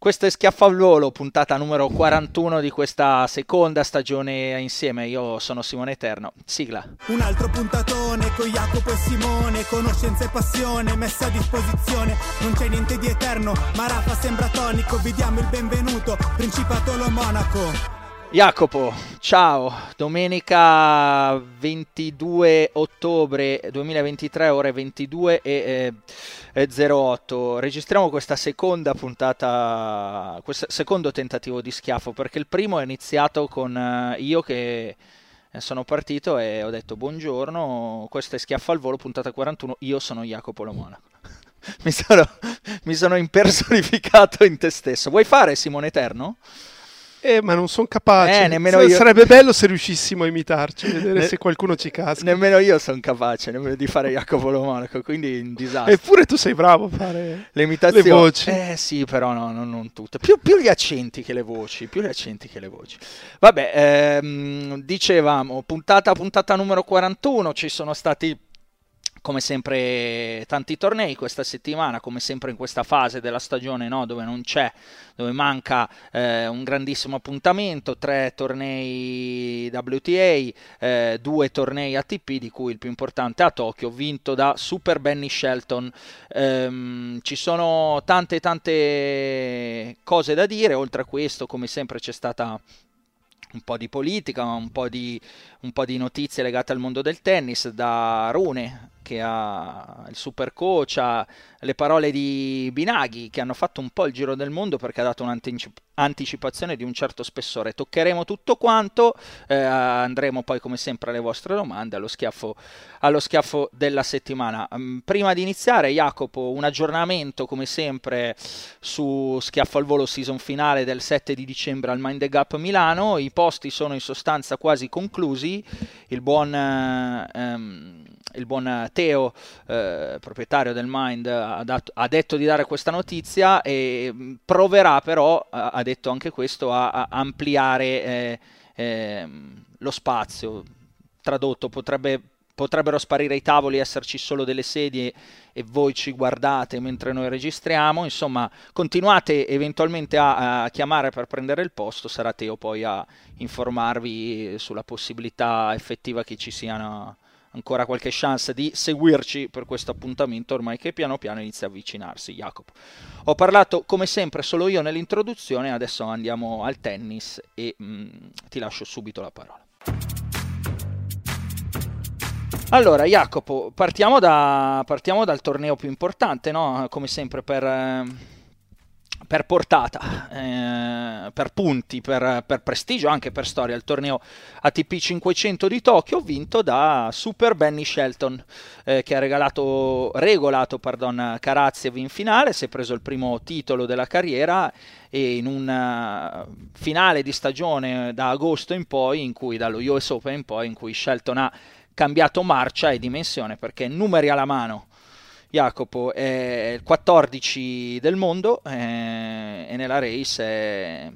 Questo è Schiaffo al volo, puntata numero 41 di questa seconda stagione insieme. Io sono Simone Eterno. Sigla. Un altro puntatone con Jacopo e Simone, conoscenza e passione messa a disposizione. Non c'è niente di eterno, ma Rafa sembra tonico. Vi diamo il benvenuto, Principato lo Monaco. Jacopo, ciao, domenica 22 ottobre 2023, ore 22 e eh, 08. Registriamo questa seconda puntata, questo secondo tentativo di schiaffo, perché il primo è iniziato con eh, io che sono partito e ho detto buongiorno, questo è Schiaffo al volo, puntata 41, io sono Jacopo Lo Monaco. mi, sono, mi sono impersonificato in te stesso. Vuoi fare Simone Eterno? Eh, ma non sono capace. Eh, nemmeno io. Sarebbe bello se riuscissimo a imitarci, vedere Ne- se qualcuno ci casca. Nemmeno io sono capace nemmeno di fare Jacopo Lo Monaco, quindi un disastro. Eppure tu sei bravo a fare Le imitazioni. le voci. Eh sì, però no, no, non tutte. Più, più gli accenti che le voci, più gli accenti che le voci. Vabbè, ehm, dicevamo, puntata, puntata numero 41, ci sono stati come sempre tanti tornei questa settimana, come sempre in questa fase della stagione no, dove non c'è, dove manca eh, un grandissimo appuntamento, tre tornei WTA, eh, due tornei ATP, di cui il più importante a Tokyo, vinto da Super Benny Shelton. Ehm, ci sono tante tante cose da dire, oltre a questo come sempre c'è stata un po' di politica, un po' di, un po' di notizie legate al mondo del tennis, da Rune che ha il super coach, ha le parole di Binaghi che hanno fatto un po' il giro del mondo perché ha dato un'anticipazione di un certo spessore. Toccheremo tutto quanto, eh, andremo poi come sempre alle vostre domande, allo schiaffo, allo schiaffo della settimana. Mm, prima di iniziare, Jacopo, un aggiornamento come sempre su Schiaffo al volo season finale del 7 di dicembre al Mind the Gap Milano. I posti sono in sostanza quasi conclusi. Il buon, eh, ehm, il buon Teo, eh, proprietario del Mind, ha, dato- ha detto di dare questa notizia e mh, proverà però, ha ha detto anche questo, a, a ampliare eh, ehm, lo spazio. Tradotto, potrebbe potrebbero sparire i tavoli, esserci solo delle sedie e voi ci guardate mentre noi registriamo. Insomma, continuate eventualmente a, a chiamare per prendere il posto, sarà Teo poi a informarvi sulla possibilità effettiva che ci siano ancora qualche chance di seguirci per questo appuntamento ormai che piano piano inizia a avvicinarsi Jacopo. Ho parlato come sempre solo io nell'introduzione, adesso andiamo al tennis e mm, ti lascio subito la parola. Allora, Jacopo, partiamo, da- partiamo dal torneo più importante, no? Come sempre per, eh, per portata, eh, per punti, per, per prestigio, anche per storia, il torneo ATP 500 di Tokyo, vinto da Super Benny Shelton, eh, che ha regalato, regolato pardon, Karatsev in finale, si è preso il primo titolo della carriera e in un eh, finale di stagione da agosto in poi, in cui dallo US Open in poi, in cui Shelton ha cambiato marcia e dimensione perché numeri alla mano Jacopo è il 14 del mondo eh, e nella race è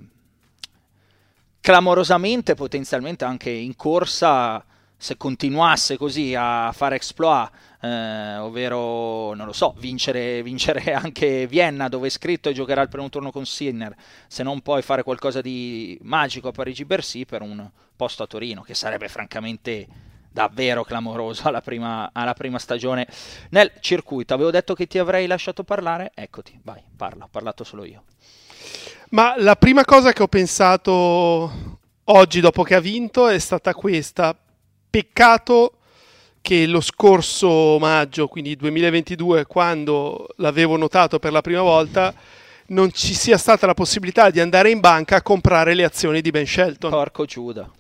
clamorosamente potenzialmente anche in corsa se continuasse così a fare exploit eh, ovvero non lo so vincere, vincere anche Vienna dove è scritto e giocherà il primo turno con Sinner se non poi fare qualcosa di magico a Parigi-Bercy per un posto a Torino che sarebbe francamente davvero clamoroso alla prima, alla prima stagione nel circuito. Avevo detto che ti avrei lasciato parlare, eccoti, vai, parla, ho parlato solo io. Ma la prima cosa che ho pensato oggi dopo che ha vinto è stata questa. Peccato che lo scorso maggio, quindi 2022, quando l'avevo notato per la prima volta, non ci sia stata la possibilità di andare in banca a comprare le azioni di Ben Shelton. Porco Giuda.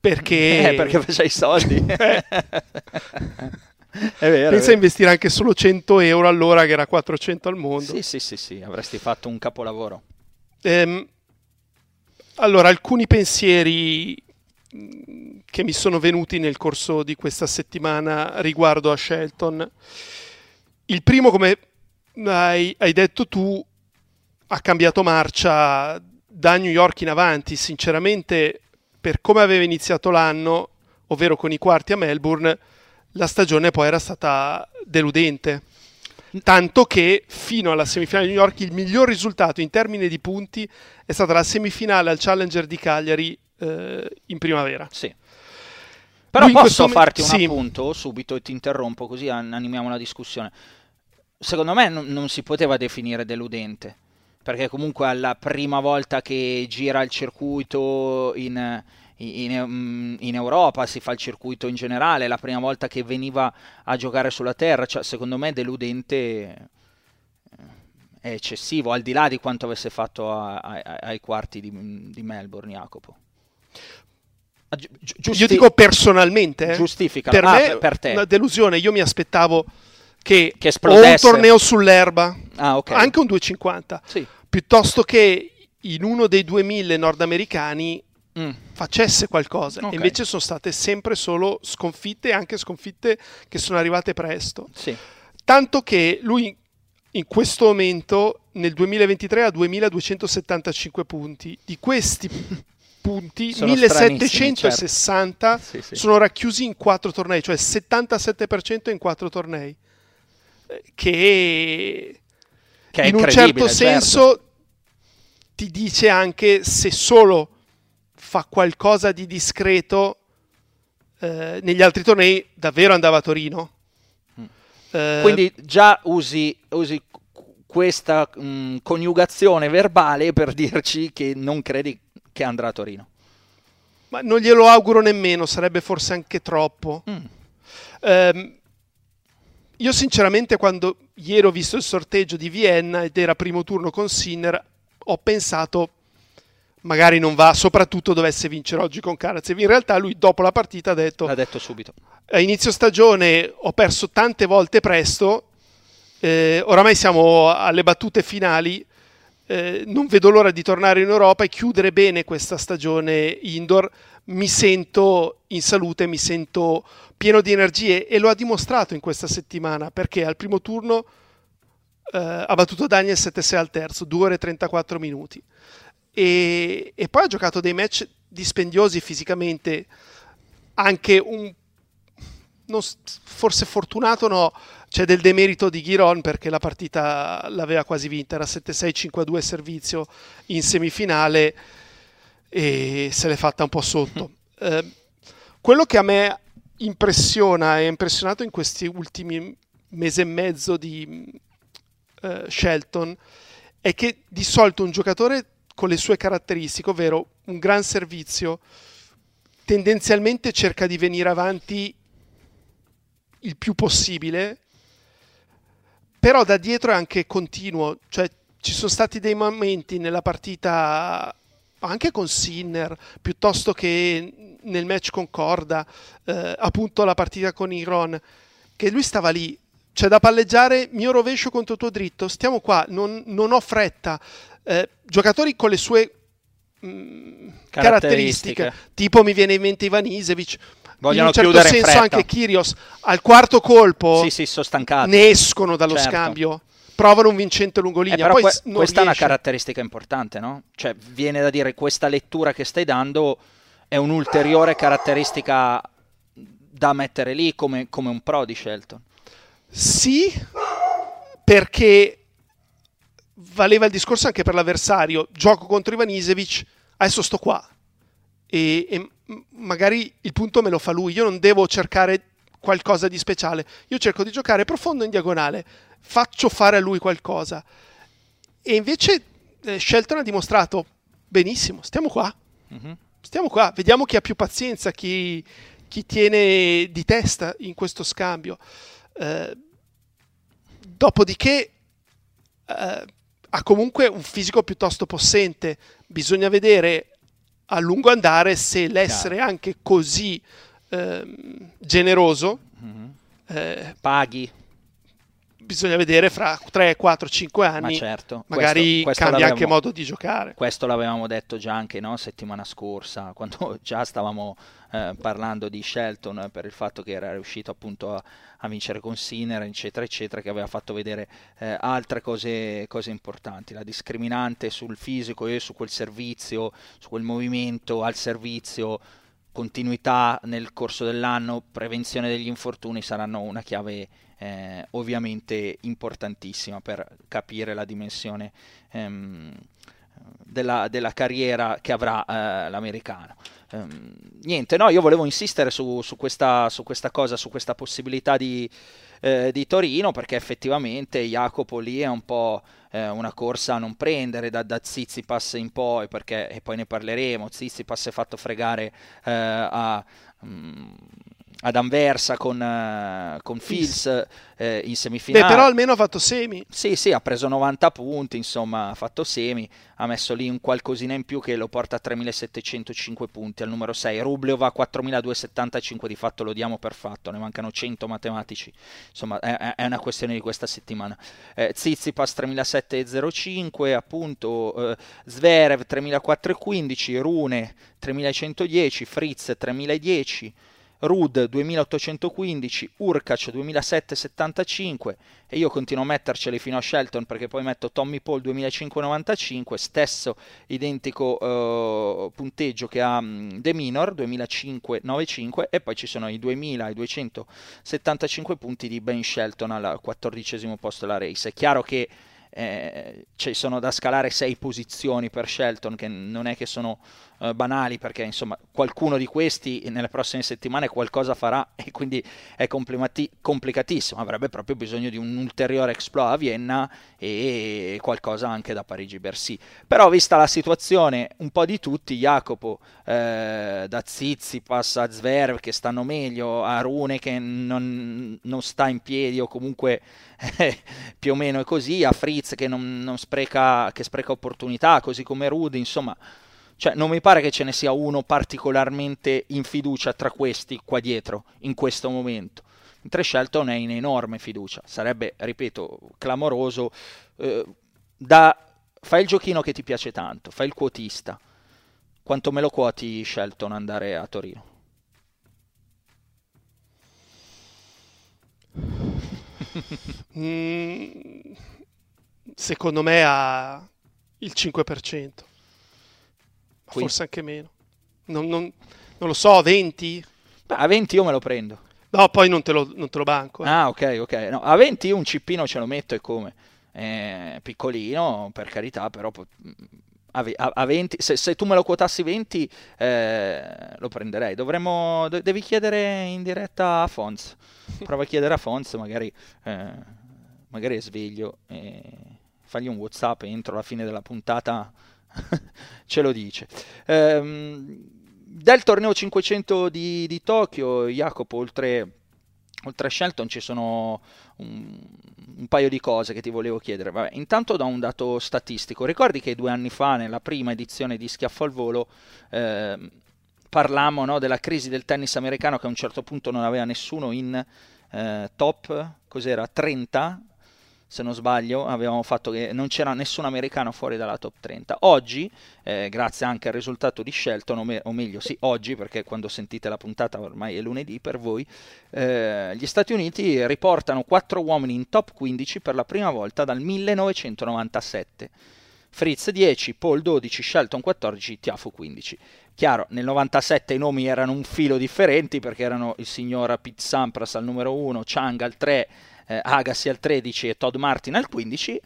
Perché... Eh, perché faceva i soldi. Eh. È vero. Pensa a investire anche solo 100 euro all'ora, che era 400 al mondo. Sì, sì, sì, sì, avresti fatto un capolavoro. Ehm, allora, alcuni pensieri mh, che mi sono venuti nel corso di questa settimana riguardo a Shelton. Il primo, come hai, hai detto tu, ha cambiato marcia da New York in avanti. Sinceramente, per come aveva iniziato l'anno, ovvero con i quarti a Melbourne, la stagione poi era stata deludente. Tanto che fino alla semifinale di New York il miglior risultato in termini di punti è stata la semifinale al Challenger di Cagliari eh, in primavera. Sì. Però Lui posso questo farti un sì. appunto subito e ti interrompo così an- animiamo la discussione. Secondo me non, non si poteva definire deludente, perché comunque alla prima volta che gira il circuito in, in- in Europa, si fa il circuito in generale, la prima volta che veniva a giocare sulla terra, cioè, secondo me deludente eh, è eccessivo, al di là di quanto avesse fatto a- a- ai quarti di, di Melbourne, Jacopo. Ah, gi- gi- Io giusti- dico personalmente, eh, Giustificalo. per Ah, me per- te. una delusione. Io mi aspettavo che, Che o un esplodesse. torneo sull'erba, Ah, ok. anche un 250, Sì. Piuttosto che in uno dei 2000 nordamericani Mm. facesse qualcosa. Ok. E invece sono state sempre solo sconfitte, anche sconfitte che sono arrivate presto. Sì. Tanto che lui in questo momento nel 2023 ha 2275 punti. Di questi punti Sono 1760 Sì, sì. sono racchiusi in quattro tornei, cioè il 77% in quattro tornei. Eh, Che, Che in un incredibile, certo senso ti dice anche se solo fa qualcosa di discreto eh, negli altri tornei davvero andava a Torino. Mm. Eh, Quindi già usi, usi questa mm, coniugazione verbale per dirci che non credi che andrà a Torino. ma non glielo auguro nemmeno, sarebbe forse anche troppo. Mm. Ehm, io sinceramente quando ieri ho visto il sorteggio di Vienna ed era primo turno con Sinner, ho pensato magari non va, soprattutto dovesse vincere oggi con Karatsev. In realtà lui dopo la partita ha detto L'ha detto subito. a inizio stagione ho perso tante volte presto, eh, oramai siamo alle battute finali, eh, non vedo l'ora di tornare in Europa e chiudere bene questa stagione indoor. Mi sento in salute, mi sento pieno di energie e lo ha dimostrato in questa settimana perché al primo turno eh, ha battuto Daniel 7-6 al terzo, 2 ore e 34 minuti. E, e poi ha giocato dei match dispendiosi fisicamente, anche un non forse fortunato no, c'è del demerito di Giron perché la partita l'aveva quasi vinta, era 7-6-5-2 servizio in semifinale e se l'è fatta un po' sotto. Eh, quello che a me impressiona e ha impressionato in questi ultimi mese e mezzo di eh, Shelton è che di solito un giocatore con le sue caratteristiche, ovvero un gran servizio, tendenzialmente cerca di venire avanti il più possibile, però da dietro è anche continuo, cioè ci sono stati dei momenti nella partita anche con Sinner, piuttosto che nel match con Corda, eh, appunto la partita con Iron, che lui stava lì, c'è da palleggiare mio rovescio contro tuo dritto, stiamo qua, non, non ho fretta. Eh, giocatori con le sue mm, Caratteristiche. caratteristiche, tipo mi viene in mente Ivan Isevic, Vogliono in un certo senso anche Kyrgios, al quarto colpo Sì, sì, ne escono dallo Certo. scambio, provano un vincente Eh, lungolinea, però poi que- questa è una riesce. caratteristica importante, no? Cioè, viene da dire questa lettura che stai dando è un'ulteriore caratteristica da mettere lì come, come un pro di Shelton. Sì, perché valeva il discorso anche per l'avversario. Gioco contro Ivan Isevic, adesso sto qua. E, e magari il punto me lo fa lui, io non devo cercare qualcosa di speciale, io cerco di giocare profondo in diagonale, faccio fare a lui qualcosa. E invece eh, Shelton ha dimostrato benissimo, stiamo qua, mm-hmm. stiamo qua, vediamo chi ha più pazienza, chi, chi tiene di testa in questo scambio. Eh, dopodiché eh, ha comunque un fisico piuttosto possente, bisogna vedere a lungo andare se l'essere Chiaro. anche così eh, generoso mm-hmm. eh, paghi bisogna vedere fra 3, 4, 5 anni Ma certo, magari questo, questo cambia anche modo di giocare questo l'avevamo detto già anche no? settimana scorsa quando già stavamo eh, parlando di Shelton per il fatto che era riuscito appunto a, a vincere con Sinner eccetera eccetera che aveva fatto vedere eh, altre cose, cose importanti la discriminante sul fisico e su quel servizio su quel movimento al servizio continuità nel corso dell'anno, prevenzione degli infortuni saranno una chiave eh, ovviamente importantissima per capire la dimensione ehm, della, della, carriera che avrà eh, l'americano. Um, niente, no, io volevo insistere su, su, questa, su, questa, cosa, su questa possibilità di, eh, di Torino, perché effettivamente Jacopo lì è un po' eh, una corsa a non prendere da, da Zizipas in poi, perché, e poi ne parleremo, Zizipas è fatto fregare eh, a... Um, ad Anversa con, uh, con Fils eh, in semifinale. Beh, però almeno ha fatto semi. Sì, sì, ha preso 90 punti, insomma, ha fatto semi, ha messo lì un qualcosina in più che lo porta a 3705 punti al numero 6. Rublev a 4275, di fatto lo diamo per fatto, ne mancano 100 matematici. Insomma, è, è una questione di questa settimana. Eh, Zizipas 3705, appunto, eh, Zverev 3415, Rune 3110, Fritz 3010. Rud 2815, Urkac 2775 e io continuo a metterceli fino a Shelton perché poi metto Tommy Paul 2595, stesso identico uh, punteggio che ha um, De Minor 2595 e poi ci sono i 2275 punti di Ben Shelton al quattordicesimo posto della race. È chiaro che eh, ci sono da scalare sei posizioni per Shelton che non è che sono eh, banali perché insomma qualcuno di questi nelle prossime settimane qualcosa farà e quindi è complicati- complicatissimo. Avrebbe proprio bisogno di un ulteriore exploit a Vienna e qualcosa anche da Parigi-Bercy. Però vista la situazione un po' di tutti Jacopo eh, da Zizipas a Zverev che stanno meglio a Rune che non, non sta in piedi o comunque più o meno è così, a Fritz che non, non spreca, che spreca opportunità, così come Rudy, insomma, cioè non mi pare che ce ne sia uno particolarmente in fiducia tra questi qua dietro, in questo momento. Mentre Shelton è in enorme fiducia, sarebbe, ripeto, clamoroso. Eh, da, fai il giochino che ti piace tanto, fai il quotista. Quanto me lo quoti Shelton andare a Torino? mm, secondo me ha il 5%, forse anche meno. Non, non, non, lo so, 20? Beh, a 20 io me lo prendo. No, poi non te lo, non te lo banco. Eh. Ah, ok, ok. No, a 20 io un cippino ce lo metto e come? Eh, piccolino, per carità, però a, a 20, se, se, tu me lo quotassi 20 eh, lo prenderei. Dovremmo, de- devi chiedere in diretta a Fons. Prova a chiedere a Fons, magari, eh, magari è sveglio. E fagli un WhatsApp entro la fine della puntata ce lo dice. Ehm, del torneo 500 di, di Tokyo, Jacopo, oltre oltre a Shelton ci sono un, un, paio di cose che ti volevo chiedere. Vabbè, intanto da un dato statistico, ricordi che due anni fa, nella prima edizione di Schiaffo al Volo, eh, parlammo no, della crisi del tennis americano che a un certo punto non aveva nessuno in eh, top, cos'era, 30 se non sbaglio, avevamo fatto che non c'era nessun americano fuori dalla top 30. Oggi, eh, grazie anche al risultato di Shelton, o, me- o, meglio, sì, oggi, perché quando sentite la puntata ormai è lunedì per voi, eh, gli Stati Uniti riportano 4 uomini in top 15 per la prima volta dal 1997. Fritz 10, Paul 12, Shelton 14, Tiafo 15. Chiaro, nel 97 i nomi erano un filo differenti perché erano il signor Pete Sampras al numero 1, Chang al 3, eh, Agassi al 13 e Todd Martin al 15,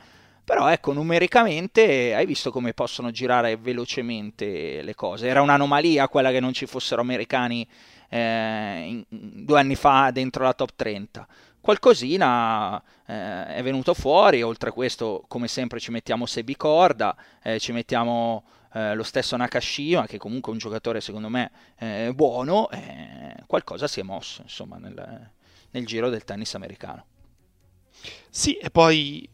Però ecco, numericamente hai visto come possono girare velocemente le cose. Era un'anomalia quella che non ci fossero americani eh, in, due anni fa dentro la top 30. Qualcosina eh, è venuto fuori, oltre a questo come sempre ci mettiamo Sebi Corda, eh, ci mettiamo eh, lo stesso Nakashima che comunque è un giocatore secondo me eh, buono, qualcosa si è mosso insomma nel, nel giro del tennis americano. Sì, e poi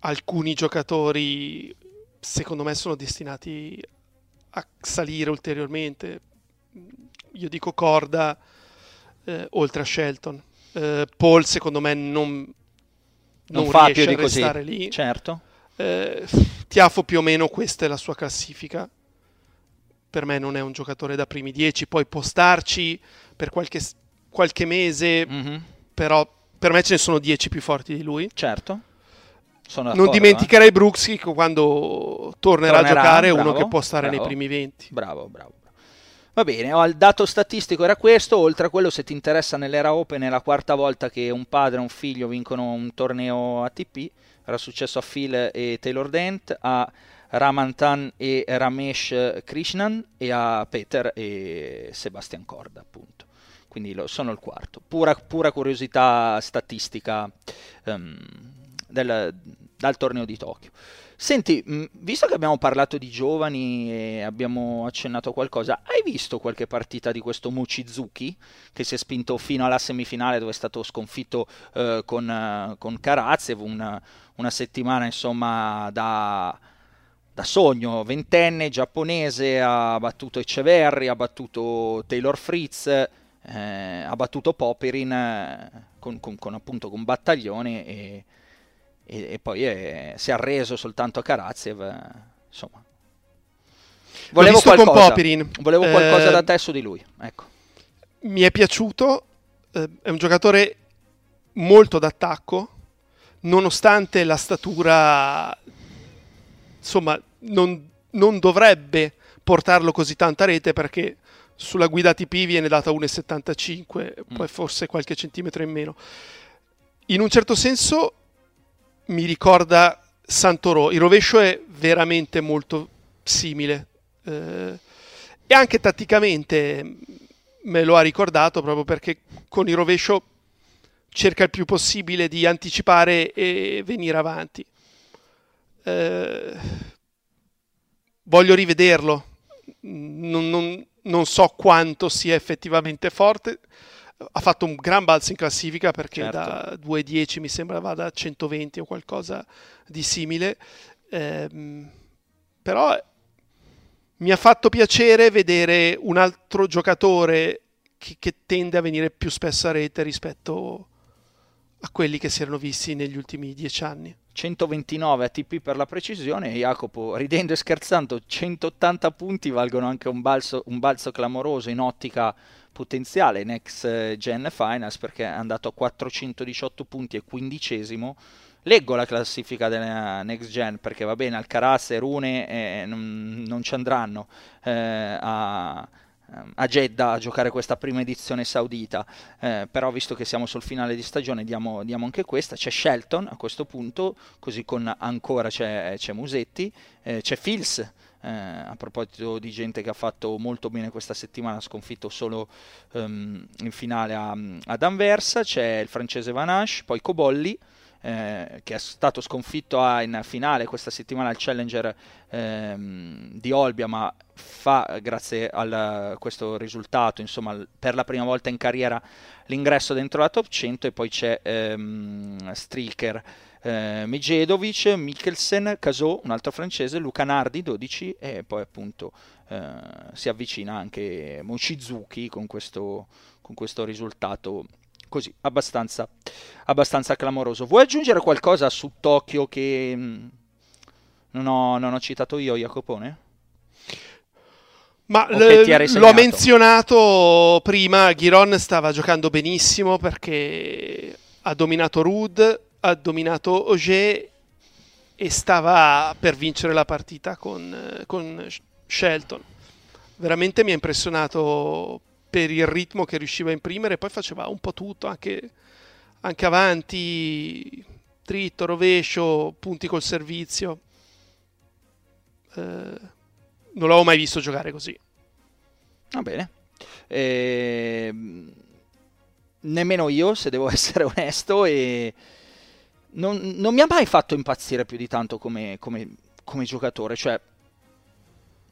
alcuni giocatori secondo me sono destinati a salire ulteriormente. Io dico Corda eh, oltre a Shelton. Eh, Paul secondo me non, non, non fa più di così. lì. Certo. Eh, Tiafo più o meno questa è la sua classifica. Per me non è un giocatore da primi dieci, poi può starci per qualche, qualche mese, mm-hmm. però per me ce ne sono dieci più forti di lui. Certo non dimenticherei eh. Brooks quando tornerà, tornerà, a giocare, bravo, uno che può stare bravo, nei primi 20. Bravo, bravo. Va bene, il dato statistico era questo, oltre a quello se ti interessa nell'era Open è la quarta volta che un padre e un figlio vincono un torneo ATP, era successo a Phil e Taylor Dent, a Ramantan e Ramesh Krishnan e a Peter e Sebastian Corda appunto. Quindi lo, sono il quarto. Pura, pura curiosità statistica um, del, dal torneo di Tokyo. Senti, visto che abbiamo parlato di giovani e abbiamo accennato qualcosa, hai visto qualche partita di questo Mochizuki che si è spinto fino alla semifinale dove è stato sconfitto eh, con, uh, con Karatsev, una, una, settimana insomma da, da, sogno, ventenne, giapponese, ha battuto Eceverri, ha battuto Taylor Fritz, eh, ha battuto Poperin eh, con, con, con, appunto con battaglione e e, e poi è, si è arreso soltanto a Karaziev. Insomma, volevo qualcosa, volevo qualcosa eh, da te su di lui. Ecco. Mi è piaciuto, eh, è un giocatore molto d'attacco, nonostante la statura, insomma, non, non dovrebbe portarlo così tanta rete perché sulla guida TP viene data 1,75, mm. poi forse qualche centimetro in meno. In un certo senso mi ricorda Santoro. Il rovescio è veramente molto simile. Eh, e anche tatticamente me lo ha ricordato proprio perché con il rovescio cerca il più possibile di anticipare e venire avanti. Eh, voglio rivederlo. Non, non, non so quanto sia effettivamente forte ha fatto un gran balzo in classifica perché certo. da 2,10 mi sembra vada a 120 o qualcosa di simile. Eh, però mi ha fatto piacere vedere un altro giocatore che, che, tende a venire più spesso a rete rispetto a quelli che si erano visti negli ultimi dieci anni. 129 ATP per la precisione, Jacopo ridendo e scherzando, 180 punti valgono anche un balzo, un balzo clamoroso in ottica potenziale Next Gen Finals perché è andato a 418 punti e quindicesimo. Leggo la classifica della Next Gen perché va bene, Alcaraz e Rune eh, non, non, ci andranno eh, a, a Jeddah a giocare questa prima edizione saudita, eh, però visto che siamo sul finale di stagione diamo, diamo, anche questa, c'è Shelton a questo punto, così con ancora c'è, c'è Musetti, eh, c'è Fils eh, a proposito di gente che ha fatto molto bene questa settimana, ha sconfitto solo um, in finale ad Anversa, c'è il francese Vanache, poi Cobolli, eh, che è stato sconfitto in finale questa settimana al Challenger ehm, di Olbia, ma fa grazie a questo risultato, insomma, per la prima volta in carriera l'ingresso dentro la top 100 e poi c'è ehm, Strilker eh, Mejedovic, Mikkelsen, Casò, un altro francese, Luca Nardi 12 e poi appunto eh, si avvicina anche Mochizuki con questo, con questo risultato così abbastanza, abbastanza, clamoroso. Vuoi aggiungere qualcosa su Tokyo che mh, mm, non, ho, non, ho, citato io, Jacopone? Ma l- l'ho menzionato prima, Giron stava giocando benissimo perché ha dominato Rude, ha dominato Auger e stava per vincere la partita con, con Shelton. Veramente mi ha impressionato per il ritmo che riusciva a imprimere, poi faceva un po' tutto, anche, anche avanti, dritto, rovescio, punti col servizio. Eh, non l'avevo mai visto giocare così. Va bene. Ehm, nemmeno io, se devo essere onesto, e non, non, mi ha mai fatto impazzire più di tanto come, come, come giocatore. Cioè,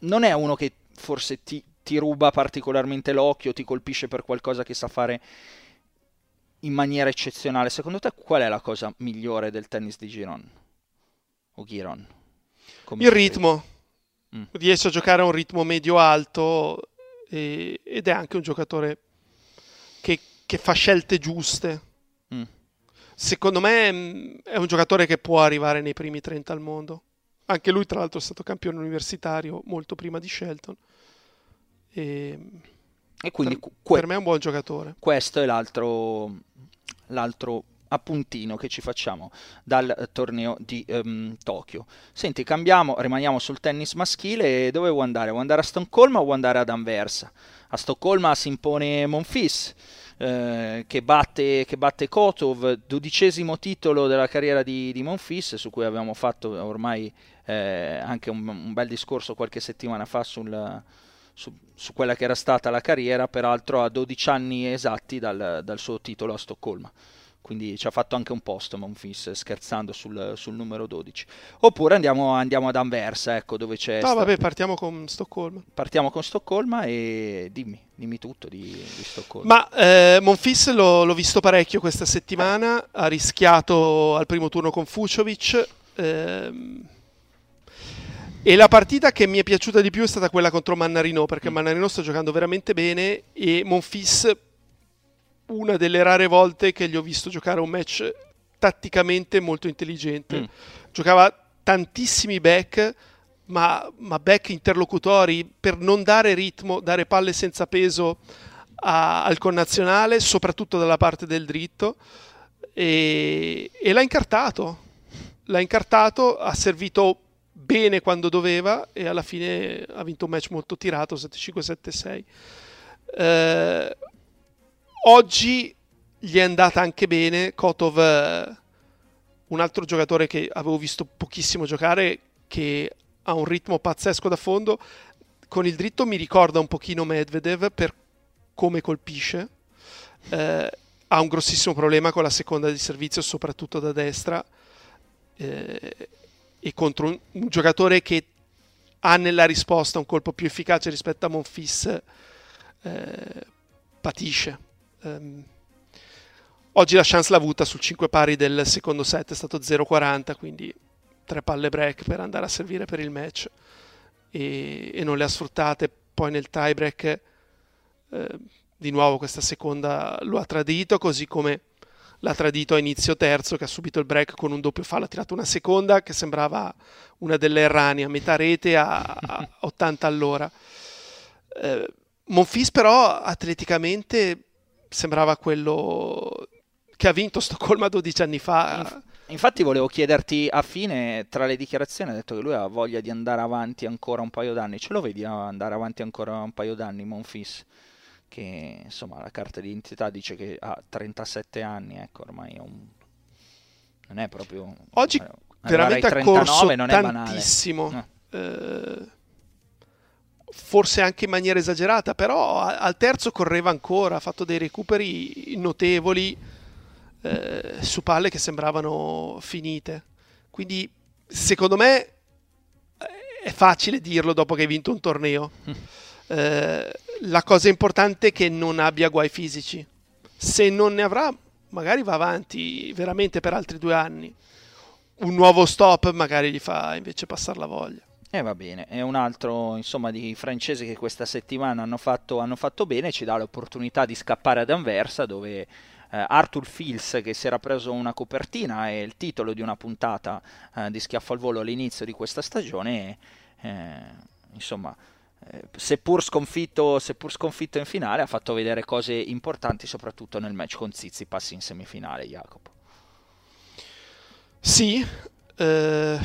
non è uno che forse ti, ti ruba particolarmente l'occhio, ti colpisce per qualcosa che sa fare in maniera eccezionale. Secondo te qual è la cosa migliore del tennis di Giron? O Giron? Come il ritmo. Mm. Riesce a giocare a un ritmo medio-alto e, ed è anche un giocatore che, che fa scelte giuste. Mm. Secondo me mm, è un giocatore che può arrivare nei primi 30 al mondo. Anche lui, tra l'altro, è stato campione universitario molto prima di Shelton. E, e quindi per, que- per, me è un buon giocatore. Questo è l'altro, l'altro appuntino che ci facciamo dal torneo di um, Tokyo. Senti, cambiamo, rimaniamo sul tennis maschile. Dove vuoi andare? Vuoi andare a Stoccolma o vuoi andare ad Anversa? A Stoccolma si impone Monfils. Eh, che, batte, che, batte, Kotov, dodicesimo titolo della carriera di, di Monfils, su cui abbiamo fatto ormai eh, anche un, un, bel discorso qualche settimana fa sul, su, su, quella che era stata la carriera, peraltro a 12 anni esatti dal, dal suo titolo a Stoccolma. Quindi ci ha fatto anche un post Monfils scherzando sul, sul numero 12 oppure andiamo, andiamo, ad Anversa ecco dove c'è no sta... vabbè partiamo con Stoccolma. Partiamo con Stoccolma e dimmi dimmi tutto di, di Stoccolma. Ma eh, Monfils l'ho, l'ho, visto parecchio questa settimana ha rischiato al primo turno con Fuciovic ehm... E la partita che mi è piaciuta di più è stata quella contro Mannarino, perché mm. Mannarino sta giocando veramente bene e Monfils una delle rare volte che gli ho visto giocare un match tatticamente molto intelligente. Mm. Giocava tantissimi back, ma, ma, back interlocutori per non dare ritmo, dare palle senza peso a, al connazionale, soprattutto dalla parte del dritto, e, e l'ha incartato. L'ha incartato, ha servito bene quando doveva e alla fine ha vinto un match molto tirato 7-5-7-6. Eh, Oggi gli è andata anche bene. Kotov, eh, un altro giocatore che avevo visto pochissimo giocare, che ha un ritmo pazzesco da fondo. Con il dritto mi ricorda un pochino Medvedev per come colpisce. Eh, ha un grossissimo problema con la seconda di servizio, soprattutto da destra. Eh, e contro un, un, giocatore che ha nella risposta un colpo più efficace rispetto a Monfis, eh, patisce Um, oggi la chance l'ha avuta sul 5 pari del secondo set, è stato 0-40, quindi tre palle break per andare a servire per il match e, e non le ha sfruttate. Poi nel tie break eh, di nuovo questa seconda lo ha tradito, così come l'ha tradito a inizio terzo che ha subito il break con un doppio fallo, ha tirato una seconda che sembrava una delle errani a metà rete a, a 80 all'ora. Eh, Monfis però atleticamente sembrava quello che ha vinto Stoccolma 12 anni fa. Infatti volevo chiederti a fine, tra le dichiarazioni, ha detto che lui ha voglia di andare avanti ancora un paio d'anni. Ce lo vedi andare avanti ancora un paio d'anni, Monfis? Che insomma la carta di identità dice che ha 37 anni, ecco ormai è un... non è proprio... Oggi veramente ha corso tantissimo. No. Eh forse anche in maniera esagerata, però al terzo correva ancora, ha fatto dei recuperi notevoli eh, su palle che sembravano finite. Quindi secondo me eh, è facile dirlo dopo che hai vinto un torneo. Eh, la cosa importante è che non abbia guai fisici. Se non ne avrà, magari va avanti veramente per altri due anni. Un nuovo stop magari gli fa invece passare la voglia. E eh, va bene, è un altro insomma di francesi che questa settimana hanno fatto, hanno fatto bene, ci dà l'opportunità di scappare ad Anversa dove eh, Arthur Fils che si era preso una copertina e il titolo di una puntata eh, di Schiaffo al Volo all'inizio di questa stagione, eh, insomma, seppur sconfitto, seppur, sconfitto, in finale ha fatto vedere cose importanti soprattutto nel match con Zizi, passi in semifinale Jacopo. Sì, eh,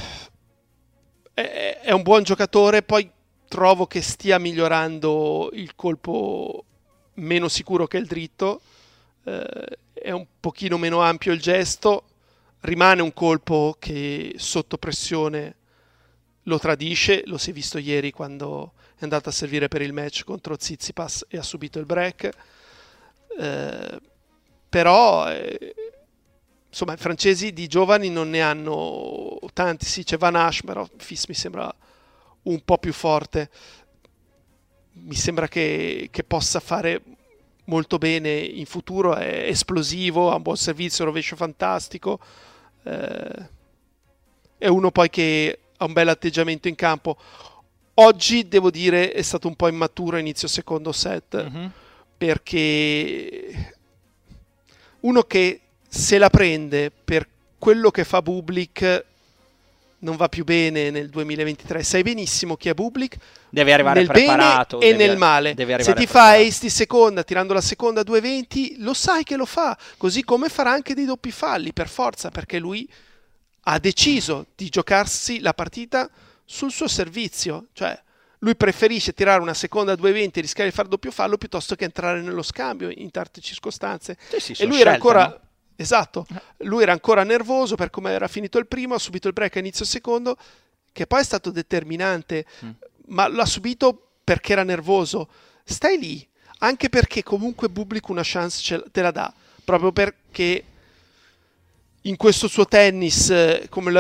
è, è un buon giocatore, poi trovo che stia migliorando il colpo meno sicuro che il dritto, eh, è un pochino meno ampio il gesto, rimane un colpo che sotto pressione lo tradisce, lo si è visto ieri quando è andato a servire per il match contro Zizipas e ha subito il break. Eh, però eh, insomma i francesi di giovani non ne hanno tanti, sì c'è Van Ash, però Fis mi sembra un po' più forte. Mi sembra che, che possa fare molto bene in futuro, è esplosivo, ha un buon servizio, rovescio fantastico. Eh, è uno poi che ha un bel atteggiamento in campo. Oggi devo dire è stato un po' immaturo inizio secondo set mm-hmm. perché uno che se la prende per quello che fa Bublik non va più bene nel 2023. Sai benissimo chi è Bublik. Deve arrivare nel preparato. Bene e nel male. Se ti fa di seconda tirando la seconda a 2.20, lo sai che lo fa. Così come farà anche dei doppi falli, per forza, perché lui ha deciso di giocarsi la partita sul suo servizio. Cioè, lui preferisce tirare una seconda a 2.20 e rischiare di fare doppio fallo piuttosto che entrare nello scambio in tante circostanze. Sì, sì, e lui era ancora... No? Esatto, lui era ancora nervoso per come era finito il primo, ha subito il break a inizio secondo, che poi è stato determinante, mm. ma l'ha subito perché era nervoso. Stai lì, anche perché comunque Bublik una chance te la dà, proprio perché in questo suo tennis, come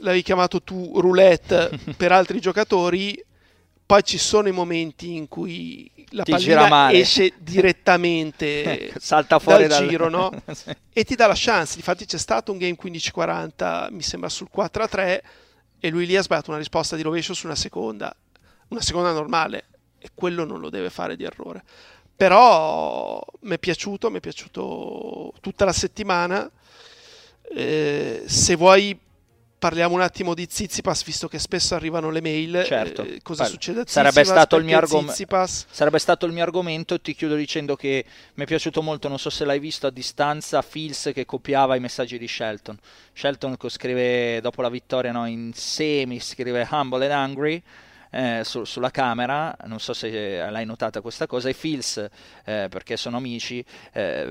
l'avevi chiamato tu, roulette per altri giocatori, poi ci sono i momenti in cui la ti pallina esce direttamente salta fuori dal, dal... giro no? sì. e ti dà la chance. Infatti c'è stato un game 15-40 mi sembra sul 4-3 e lui lì ha sbagliato una risposta di rovescio su una seconda una seconda normale e quello non lo deve fare di errore. Però mi è piaciuto mi è piaciuto tutta la settimana. Eh, se vuoi parliamo un attimo di Zizipas, visto che spesso arrivano le mail. Certo. Eh, cosa Beh, succede a Zizipas? Sarebbe stato, il mio argom- Zizipas... sarebbe stato il mio argomento. Ti chiudo dicendo che mi è piaciuto molto, non so se l'hai visto a distanza, Fils che copiava i messaggi di Shelton. Shelton scrive dopo la vittoria no, in semi, scrive humble and angry eh, su, sulla camera, non so se l'hai notata questa cosa, e Fils, eh, perché sono amici, eh,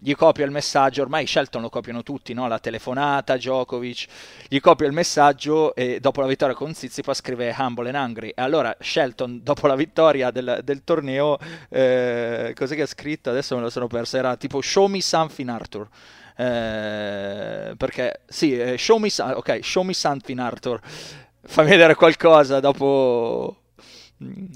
gli copia il messaggio, ormai Shelton lo copiano tutti, no? la telefonata, Djokovic, gli copia il messaggio e dopo la vittoria con Zizipa scrive Humble and Angry, e allora Shelton dopo la vittoria del, del torneo, eh, cos'è che ha scritto? Adesso me lo sono perso, era tipo Show me something Arthur. Eh, perché sì, eh, show me, okay, show me something Arthur fammi vedere qualcosa dopo mm,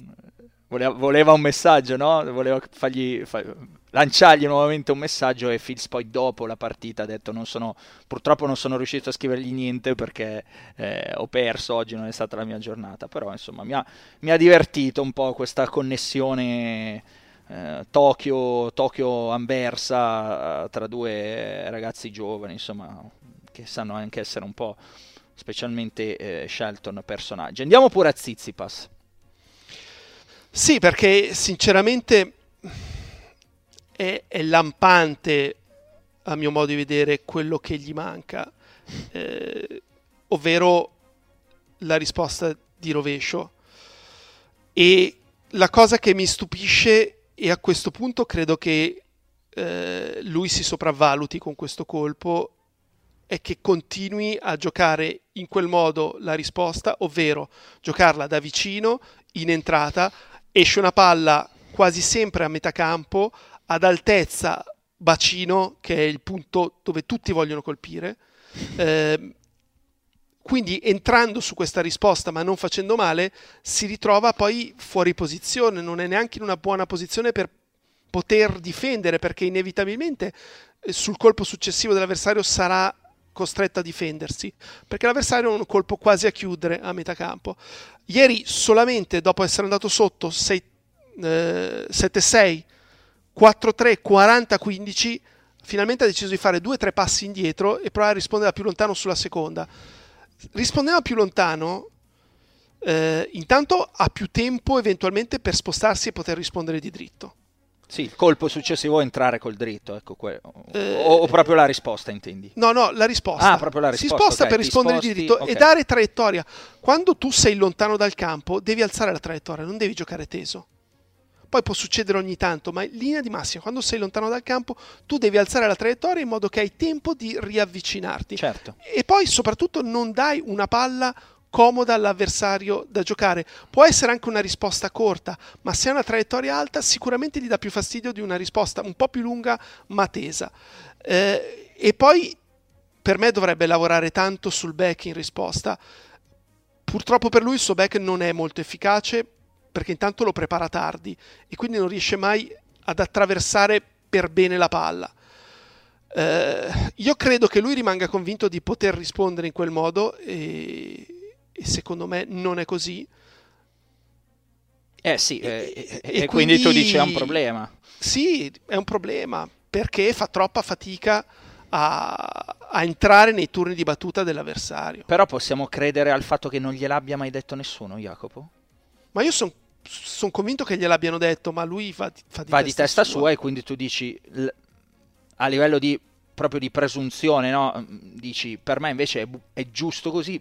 voleva, voleva un messaggio no? voleva fargli fa, lanciargli nuovamente un messaggio e Fils poi dopo la partita ha detto non sono, purtroppo non sono riuscito a scrivergli niente perché eh, ho perso oggi non è stata la mia giornata però insomma mi ha, mi ha divertito un po' questa connessione eh, Tokyo, Tokyo Anversa eh, tra due ragazzi giovani insomma che sanno anche essere un po' specialmente eh, Shelton personaggi. Andiamo pure a Zizipas. Sì, perché sinceramente è, è, lampante, a mio modo di vedere, quello che gli manca, eh, ovvero la risposta di rovescio. E la cosa che mi stupisce, e a questo punto credo che eh, lui si sopravvaluti con questo colpo, è che continui a giocare in quel modo la risposta, ovvero giocarla da vicino, in entrata, esce una palla quasi sempre a metà campo, ad altezza bacino, che è il punto dove tutti vogliono colpire. Eh, quindi entrando su questa risposta ma non facendo male, si ritrova poi fuori posizione, non è neanche in una buona posizione per poter difendere, perché inevitabilmente eh, sul colpo successivo dell'avversario sarà costretto a difendersi, perché l'avversario ha un colpo quasi a chiudere a metà campo. Ieri solamente dopo essere andato sotto 6, eh, 7-6, 4-3, 40-15, finalmente ha deciso di fare due o tre passi indietro e provare a rispondere più lontano sulla seconda. Rispondeva più lontano, eh, intanto ha più tempo eventualmente per spostarsi e poter rispondere di dritto. Sì, il colpo successivo è entrare col dritto, ecco, que- eh, o, o, proprio la risposta, intendi? No, no, la risposta. Ah, proprio la risposta. Si sposta okay, per rispondere sposti, di dritto okay. e dare traiettoria. Quando tu sei lontano dal campo, devi alzare la traiettoria, non devi giocare teso. poi può succedere ogni tanto, ma in linea di massima, quando sei lontano dal campo, tu devi alzare la traiettoria in modo che hai tempo di riavvicinarti. Certo. E poi soprattutto non dai una palla comoda all'avversario da giocare. Può essere anche una risposta corta, ma se ha una traiettoria alta sicuramente gli dà più fastidio di una risposta un po' più lunga ma tesa. Eh, e poi per me dovrebbe lavorare tanto sul back in risposta. Purtroppo per lui il suo back non è molto efficace perché intanto lo prepara tardi e quindi non riesce mai ad attraversare per bene la palla. Eh, io credo che lui rimanga convinto di poter rispondere in quel modo e, e secondo me non è così. Eh sì, e, e, e quindi, quindi tu dici è un problema. Sì, è un problema perché fa troppa fatica a, a, entrare nei turni di battuta dell'avversario. Però possiamo credere al fatto che non gliel'abbia mai detto nessuno, Jacopo? Ma io sono son convinto che gliel'abbiano detto, ma lui fa, fa di, va testa, di testa sua. sua. e quindi tu dici a livello di proprio di presunzione, no? Dici per me invece è, è giusto così.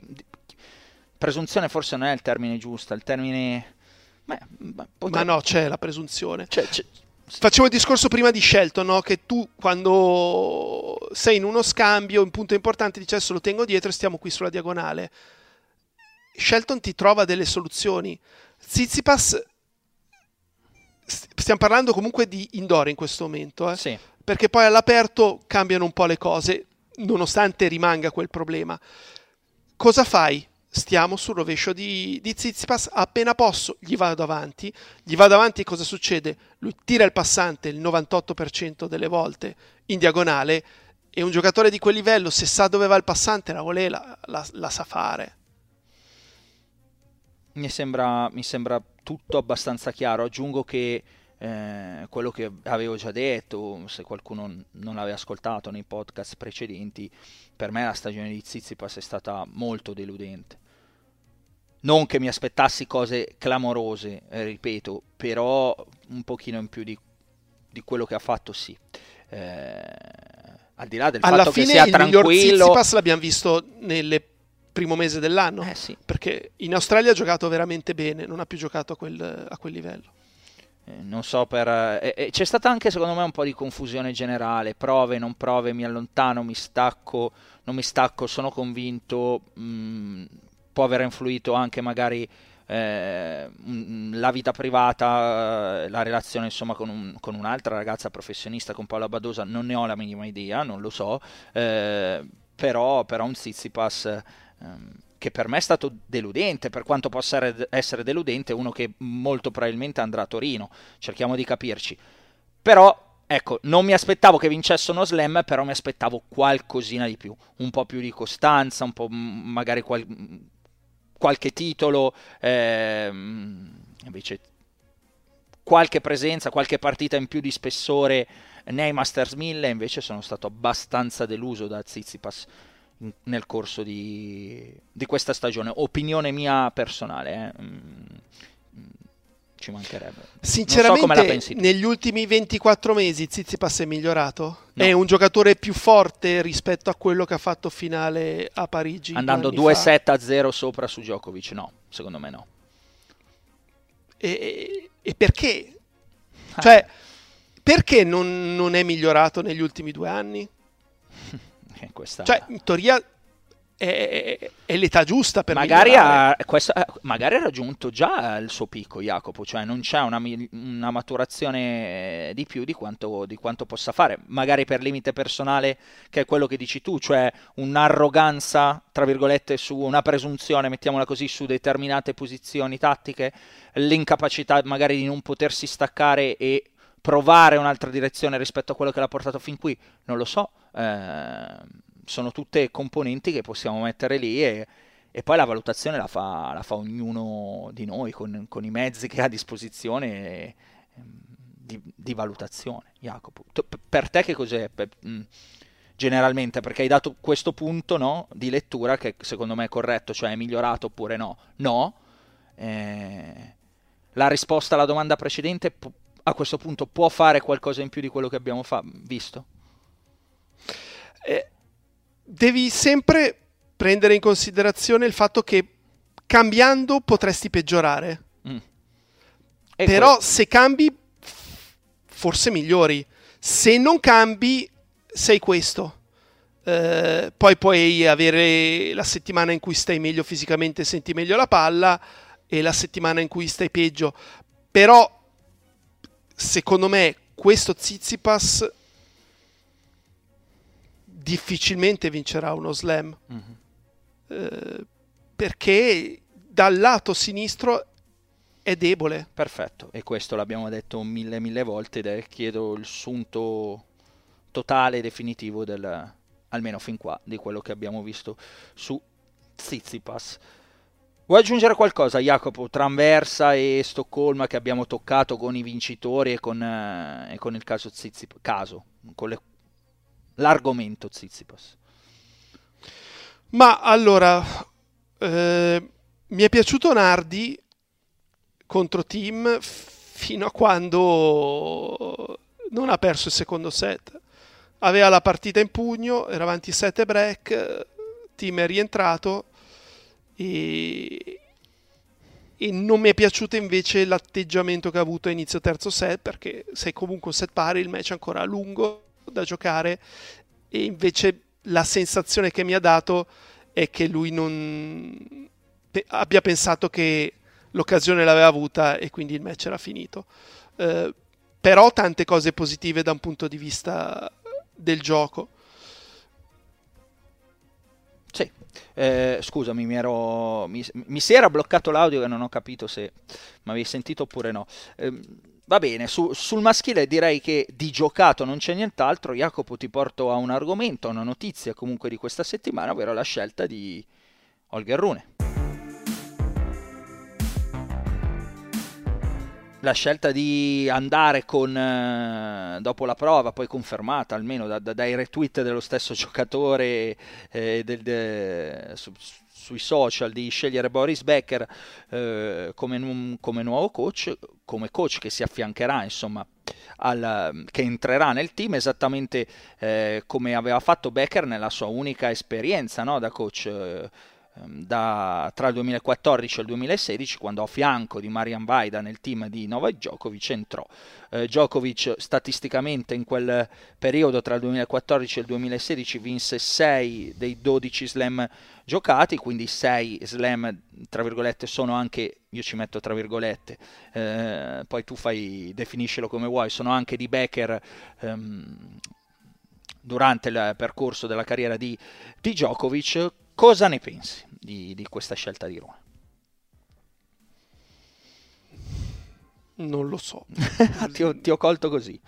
Presunzione forse non è il termine giusto, il termine Beh, potrebbe... Ma no, c'è la presunzione. C'è, c'è, Facevo il discorso prima di Shelton, no? che tu quando sei in uno scambio, un punto importante, dici adesso lo tengo dietro e stiamo qui sulla diagonale. Shelton ti trova delle soluzioni. Zizipas, stiamo parlando comunque di indoor in questo momento, eh? sì. perché poi all'aperto cambiano un po' le cose, nonostante rimanga quel problema. Cosa fai? Stiamo sul rovescio di, di Zizipas, appena posso gli vado avanti, gli vado avanti e cosa succede? Lui tira il passante il 98% delle volte in diagonale e un giocatore di quel livello se sa dove va il passante la volè, la, la, la sa fare. Mi sembra, mi sembra tutto abbastanza chiaro, aggiungo che eh, quello che avevo già detto, se qualcuno non l'aveva ascoltato nei podcast precedenti, per me la stagione di Zizipas è stata molto deludente. Non che mi aspettassi cose clamorose, eh, ripeto, però un pochino in più di, di quello che ha fatto sì. Eh, al di là del Alla fatto fine che sia il tranquillo... Zizipas l'abbiamo visto nel primo mese dell'anno, eh, sì. perché in Australia ha giocato veramente bene, non ha più giocato a quel, a quel livello. Eh, non so per... Eh, eh, c'è stata anche secondo me un po' di confusione generale, prove, non prove, mi allontano, mi stacco, non mi stacco, sono convinto, mh, mm, può aver influito anche magari eh, la vita privata, eh, la relazione insomma con, un, con, un'altra ragazza professionista, con Paola Badosa, non ne ho la minima idea, non lo so, eh, però, però un Zizipas... Ehm, che per me è stato deludente, per quanto possa essere deludente, uno che molto probabilmente andrà a Torino, cerchiamo di capirci. Però, ecco, non mi aspettavo che vincesse uno slam, però mi aspettavo qualcosina di più, un po' più di costanza, un po' magari qual- qualche titolo, ehm, invece qualche presenza, qualche partita in più di spessore nei Masters 1000, invece sono stato abbastanza deluso da Zizipas nel corso di, di, questa stagione. Opinione mia personale, eh. mm, ci mancherebbe. Sinceramente, so negli ultimi 24 mesi Zizipas è migliorato? No. È un giocatore più forte rispetto a quello che ha fatto finale a Parigi? Andando 2-7 a 0 sopra su Djokovic? No, secondo me no. E, e perché? Ah. Cioè, perché non, non è migliorato negli ultimi due anni? Questa... Cioè, in teoria è, è, l'età giusta per magari ha, questo, eh, magari ha raggiunto già il suo picco Jacopo, cioè non c'è una, una maturazione di più di quanto, di quanto, possa fare, magari per limite personale che è quello che dici tu, cioè un'arroganza, tra virgolette, su una presunzione, mettiamola così, su determinate posizioni tattiche, l'incapacità magari di non potersi staccare e provare un'altra direzione rispetto a quello che l'ha portato fin qui, non lo so. Eh, sono tutte componenti che possiamo mettere lì e, e poi la valutazione la fa, la fa, ognuno di noi con, con, i mezzi che ha a disposizione e, ehm, di, di, valutazione. Jacopo, per te che cos'è? Per, mh, generalmente perché hai dato questo punto no, di lettura che secondo me è corretto, cioè è migliorato oppure no. No. Eh, la risposta alla domanda precedente a questo punto può fare qualcosa in più di quello che abbiamo fa- visto? Eh, devi sempre prendere in considerazione il fatto che cambiando potresti peggiorare. Mm. Però que- se cambi forse migliori. Se non cambi, sei questo. Eh, poi puoi avere la settimana in cui stai meglio fisicamente e senti meglio la palla e la settimana in cui stai peggio. Però, secondo me, questo Zizipas difficilmente vincerà uno slam. Mm-hmm. Eh, perché dal lato sinistro è debole. Perfetto, e questo l'abbiamo detto mille mille volte ed è, chiedo, il sunto totale e definitivo del, almeno fin qua, di quello che abbiamo visto su Zizipas. Vuoi aggiungere qualcosa, Jacopo, tra Anversa e Stoccolma che abbiamo toccato con i vincitori e con, eh, e con il caso Zizipas? Caso, con le, l'argomento Zizipas. Ma allora, eh, mi è piaciuto Nardi contro Team fino a quando non ha perso il secondo set. Aveva la partita in pugno, era avanti 7 break, Team è rientrato e, e non mi è piaciuto invece l'atteggiamento che ha avuto a inizio terzo set perché sei comunque un set pari, il match è ancora lungo da giocare e invece la sensazione che mi ha dato è che lui non abbia pensato che l'occasione l'aveva avuta e quindi il match era finito. Eh, però tante cose positive da un punto di vista del gioco. Eh, scusami, mi, ero, mi, mi, si era bloccato l'audio e non ho capito se mi avevi sentito oppure no. Eh, va bene, su, sul maschile direi che di giocato non c'è nient'altro. Jacopo ti porto a un argomento, a una notizia comunque di questa settimana, ovvero la scelta di Holger Rune. La scelta di andare con, eh, dopo la prova, poi confermata almeno da, da, dai retweet dello stesso giocatore eh, del, de, su, sui social, di scegliere Boris Becker eh, come, come, nuovo coach, come coach che si affiancherà, insomma, al, che entrerà nel team esattamente eh, come aveva fatto Becker nella sua unica esperienza no, da coach eh, da, tra il 2014 e il 2016 quando a fianco di Marian Vaida nel team di Novak Djokovic entrò. Eh, Djokovic statisticamente in quel periodo tra il 2014 e il 2016 vinse 6 dei 12 slam giocati, quindi 6 slam tra virgolette sono anche, io ci metto tra virgolette, eh, poi tu fai, definiscilo come vuoi, sono anche di Becker ehm, durante il percorso della carriera di, di Djokovic. Cosa ne pensi? di, di questa scelta di Roma? Non lo so. ti, ho, ti, ho, colto così.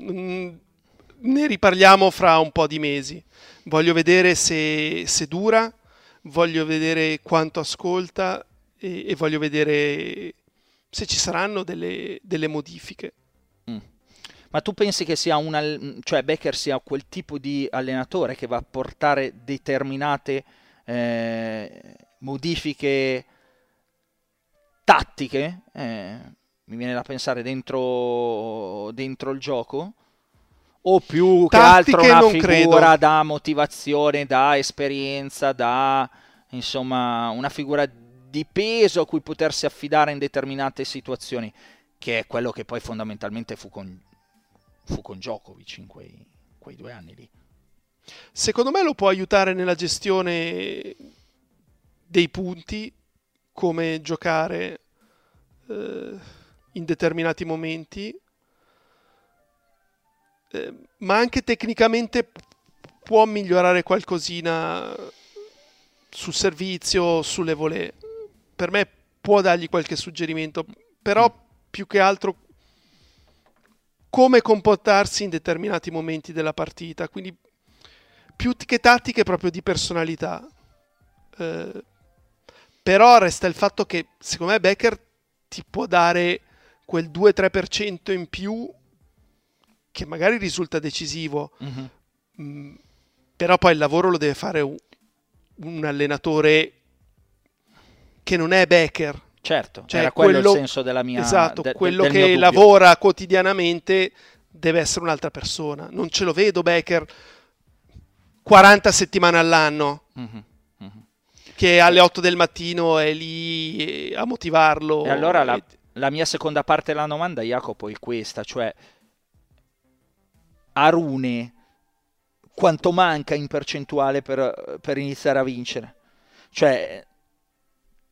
Mm, ne riparliamo fra un po' di mesi. Voglio vedere se, se dura, voglio vedere quanto ascolta e, e voglio vedere se ci saranno delle, delle modifiche. Ma tu pensi che sia una, cioè Becker sia quel tipo di allenatore che va a portare determinate eh, modifiche tattiche? Eh, mi viene da pensare dentro, dentro il gioco? O più Tattiche che altro una figura credo. da motivazione, da esperienza, da insomma una figura di peso a cui potersi affidare in determinate situazioni, che è quello che poi fondamentalmente fu con fu con Djokovic in quei, quei due anni lì. Secondo me lo può aiutare nella gestione dei punti, come giocare eh, in determinati momenti, eh, ma anche tecnicamente può migliorare qualcosina sul servizio, sulle volée. Per me può dargli qualche suggerimento, però mm. più che altro come comportarsi in determinati momenti della partita, quindi più che tattiche proprio di personalità. Eh, però resta il fatto che secondo me Becker ti può dare quel 2-3% in più che magari risulta decisivo, mm-hmm. mm, però poi il lavoro lo deve fare un, un allenatore che non è Becker, Certo, cioè, era quello, quello, il senso della mia Esatto, de, quello de, che lavora quotidianamente deve essere un'altra persona. Non ce lo vedo Becker 40 settimane all'anno. Mm-hmm. Che alle 8 del mattino è lì a motivarlo. E allora la, la mia seconda parte della domanda, Jacopo, è questa, cioè Arune quanto manca in percentuale per, per iniziare a vincere? Cioè,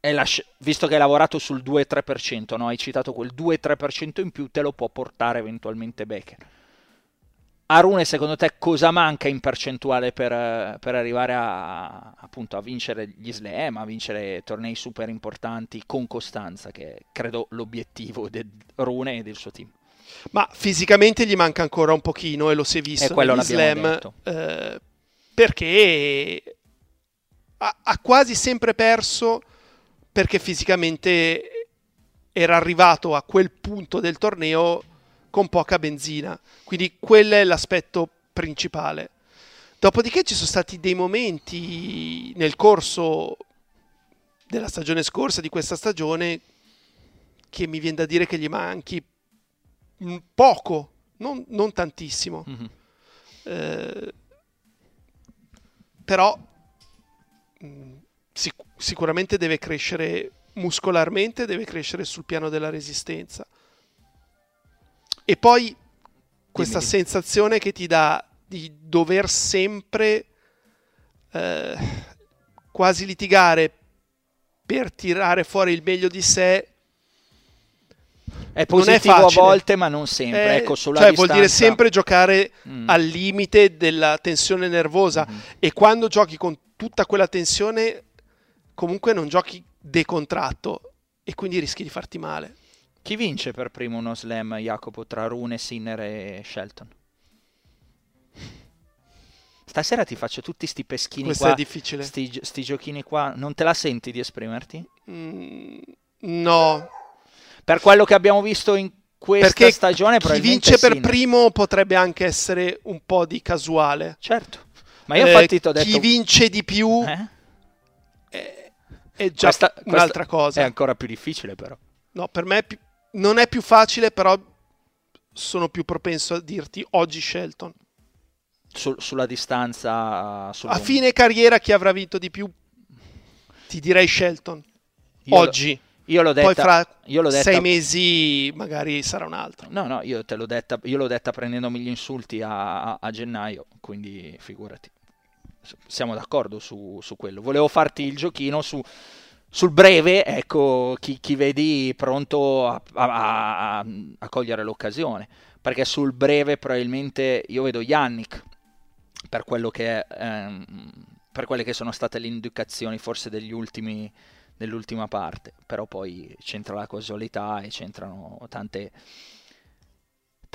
è la sc- visto che hai lavorato sul 2-3%, no? hai citato quel 2-3% in più, te lo può portare eventualmente Becker. Arune, secondo te, cosa manca in percentuale per, per arrivare a, appunto, a vincere gli slam, a vincere tornei super importanti con costanza, che è, credo l'obiettivo di Rune e del suo team? Ma fisicamente gli manca ancora un pochino e lo si è visto quello negli slam eh, perché ha, ha quasi sempre perso perché fisicamente era arrivato a quel punto del torneo con poca benzina. Quindi quello è l'aspetto principale. Dopodiché ci sono stati dei momenti nel corso della stagione scorsa, di questa stagione, che mi viene da dire che gli manchi mm, poco, non, non tantissimo. Mhm. Eh, però mh, sic- sicuramente deve crescere muscolarmente, deve crescere sul piano della resistenza. E poi questa dimmi. sensazione che ti dà di dover sempre eh, quasi litigare per tirare fuori il meglio di sé È è positivo a volte, ma non sempre. Eh, ecco, sulla cioè vuol dire distanza- sempre giocare Mm. al limite della tensione nervosa Mhm. e quando giochi con tutta quella tensione comunque non giochi decontratto e quindi rischi di farti male. Chi vince per primo uno slam, Jacopo, tra Rune, Sinner e Shelton? Stasera ti faccio tutti sti peschini Questo qua, è difficile. sti, sti giochini qua. Non te la senti di esprimerti? Mm, no, Per quello che abbiamo visto in questa perché stagione, chi vince per Sinner. primo potrebbe anche essere un po' di casuale. Certo. Ma io Eh, infatti ti ho detto... chi vince di più Eh? È già Questa- questa un'altra cosa. È ancora più difficile però. No, per me è più- non è più facile, però sono più propenso a dirti oggi Shelton. Sul- sulla distanza... sul A lungo. fine carriera chi avrà vinto di più? Ti direi Shelton. Io lo- oggi. Io l'ho detta... Poi fra io l'ho detta- sei mesi magari sarà un altro. No, no, io te l'ho detta, io l'ho detta prendendomi gli insulti a, a- a gennaio, quindi figurati. Siamo d'accordo su, su quello. Volevo farti il giochino su, sul breve, ecco, chi, chi vedi pronto a, a- a- a cogliere l'occasione. Perché sul breve probabilmente io vedo Yannick, per quello che ehm, per quelle che sono state le indicazioni forse ultimi, dell'ultima parte, però poi c'entra la casualità e c'entrano tante,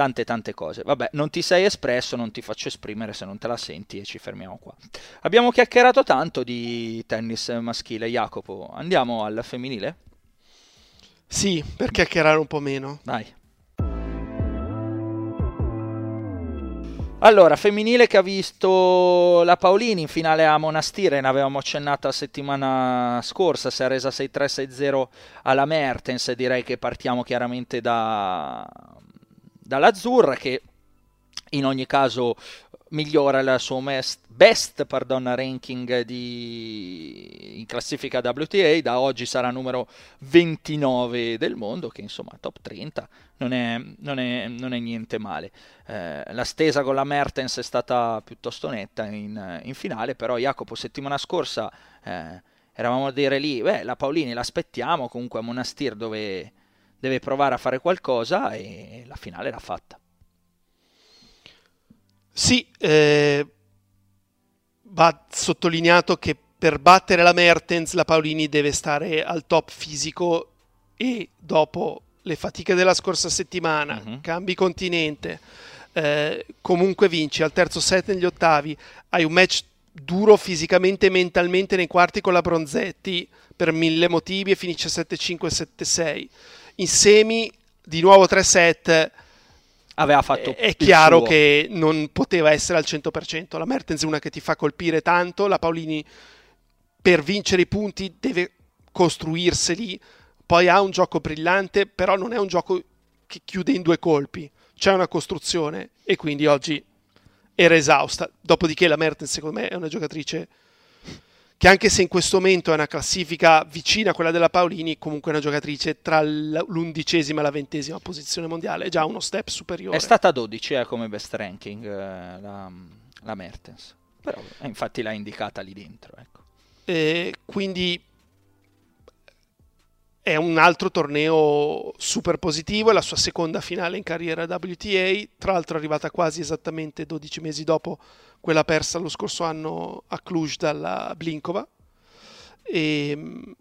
tante tante cose. Vabbè, non ti sei espresso, non ti faccio esprimere se non te la senti e ci fermiamo qua. Abbiamo chiacchierato tanto di tennis maschile, Jacopo. Andiamo al femminile? Sì, per chiacchierare un po' meno. Dai. Allora, femminile che ha visto la Paolini in finale a Monastire, ne avevamo accennato la settimana scorsa, si è resa 6-3-6-0 alla Mertens, direi che partiamo chiaramente da, dall'Azzurra che in ogni caso migliora il suo mes- best pardon, ranking di, in classifica WTA, da oggi sarà numero 29 del mondo, che insomma top 30 non è, non è- non è niente male. Eh, la stesa con la Mertens è stata piuttosto netta in, in finale, però Jacopo settimana scorsa eh, eravamo a dire lì, beh, la Paolini l'aspettiamo comunque a Monastir dove deve provare a fare qualcosa e la finale l'ha fatta. Sì, eh, va sottolineato che per battere la Mertens la Paolini deve stare al top fisico e dopo le fatiche della scorsa settimana, Mhm. cambi continente, eh, comunque vinci al terzo set negli ottavi, hai un match duro fisicamente e mentalmente nei quarti con la Bronzetti per mille motivi e finisce 7-5 7-6. In semi di nuovo 3 set Aveva fatto è il chiaro suo. che non poteva essere al 100%. La Mertens è una che ti fa colpire tanto, la Paolini per vincere i punti deve costruirseli, poi ha un gioco brillante, però non è un gioco che chiude in due colpi, c'è una costruzione e quindi oggi era esausta. Dopodiché la Mertens secondo me è una giocatrice che anche se in questo momento è una classifica vicina a quella della Paolini, comunque è una giocatrice tra l'undicesima e la ventesima posizione mondiale, è già uno step superiore. È stata 12 eh, come best ranking eh, la, la, Mertens, però eh, infatti l'ha indicata lì dentro. Ecco. E quindi è un altro torneo super positivo, è la sua seconda finale in carriera WTA, tra l'altro è arrivata quasi esattamente 12 mesi dopo quella persa lo scorso anno a Cluj dalla Blinkova. E, ehm,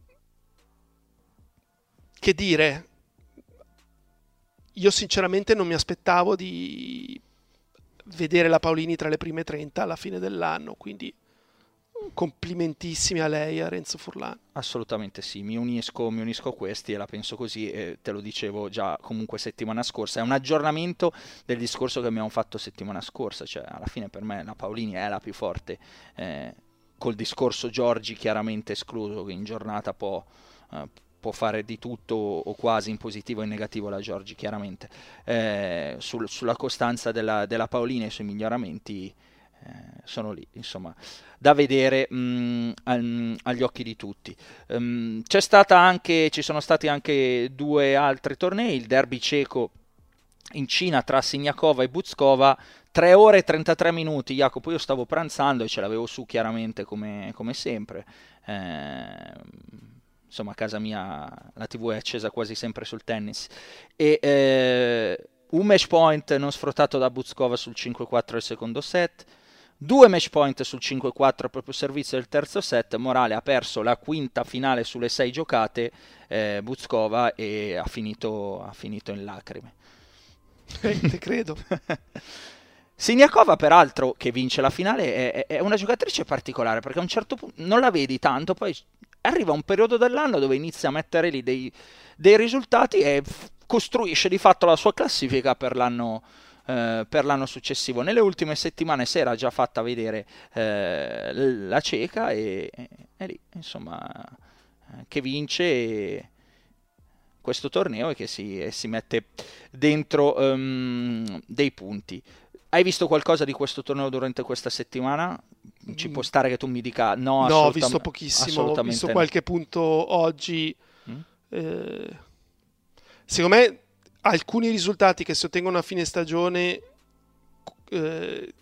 che dire, io sinceramente non mi aspettavo di vedere la Paolini tra le prime 30 alla fine dell'anno, quindi complimentissimi a lei, a Renzo Furlan. Assolutamente sì, mi unisco, mi unisco a questi e la penso così, e te lo dicevo già comunque settimana scorsa, è un aggiornamento del discorso che abbiamo fatto settimana scorsa, cioè alla fine per me la Paolini è la più forte, eh, col discorso Giorgi chiaramente escluso, che in giornata può... Eh, può fare di tutto o quasi in positivo e in negativo la Giorgi, chiaramente. Eh, sul, sulla costanza della, della Paolini e sui miglioramenti eh, sono lì, insomma, da vedere mh, mm, al, agli occhi di tutti. Um, anche, ci sono stati anche due altri tornei, il derby cieco in Cina tra Signakova e Buzkova, 3 ore e 33 minuti, Jacopo, io stavo pranzando e ce l'avevo su chiaramente come, come sempre. Eh, insomma, a casa mia la TV è accesa quasi sempre sul tennis. E eh, un match point non sfruttato da Buzkova sul 5-4 del secondo set, Due match point sul 5-4 proprio servizio del terzo set. Morale ha perso la quinta finale sulle sei giocate. Eh, Buzkova e ha finito, ha finito in lacrime. Eh, te credo. Siniakova, peraltro, che vince la finale, è, è, una giocatrice particolare perché a un certo punto non la vedi tanto, poi arriva un periodo dell'anno dove inizia a mettere lì dei, dei risultati e f- costruisce di fatto la sua classifica per l'anno, eh, per l'anno successivo. Nelle ultime settimane si era già fatta vedere eh, la cieca e è lì, insomma, eh, che vince questo torneo e che si, e si mette dentro um, dei punti. Hai visto qualcosa di questo torneo durante questa settimana? Ci può stare che tu mi dica no? No, ho visto pochissimo, ho visto qualche punto oggi. Mm? Eh, secondo me alcuni risultati che si ottengono a fine stagione eh,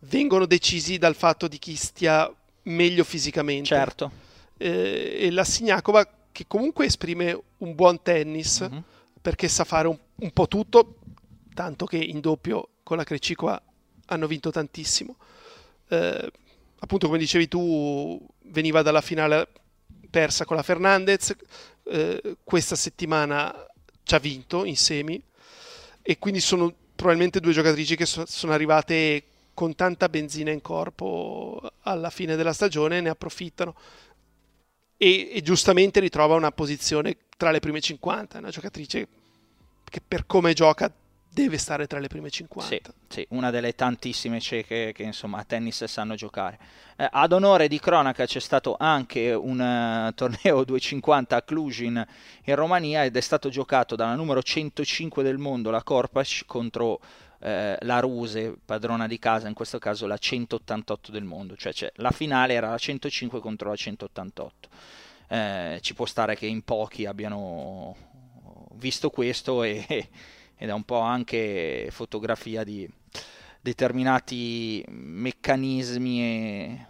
vengono decisi dal fatto di chi stia meglio fisicamente. Certo. Eh, e la Signakova che comunque esprime un buon tennis mm-hmm. perché sa fare un, un, po' tutto, tanto che in doppio con la Crecicova hanno vinto tantissimo. Eh, appunto, come dicevi tu, veniva dalla finale persa con la Fernandez. Eh, questa settimana ci ha vinto in semi e quindi sono probabilmente due giocatrici che so, sono arrivate con tanta benzina in corpo alla fine della stagione e ne approfittano e, e giustamente ritrova una posizione tra le prime 50, una giocatrice che per come gioca deve stare tra le prime 50. Sì, sì una delle tantissime cieche che insomma a tennis sanno giocare. Eh, ad onore di cronaca c'è stato anche un uh, torneo 250 a Cluj in, in, Romania ed è stato giocato dalla numero 105 del mondo, la Korpac, contro eh, la Ruse, padrona di casa, in questo caso la 188 del mondo, cioè, cioè la finale era la 105 contro la 188. Eh, ci può stare che in pochi abbiano visto questo e ed è un po' anche fotografia di determinati meccanismi e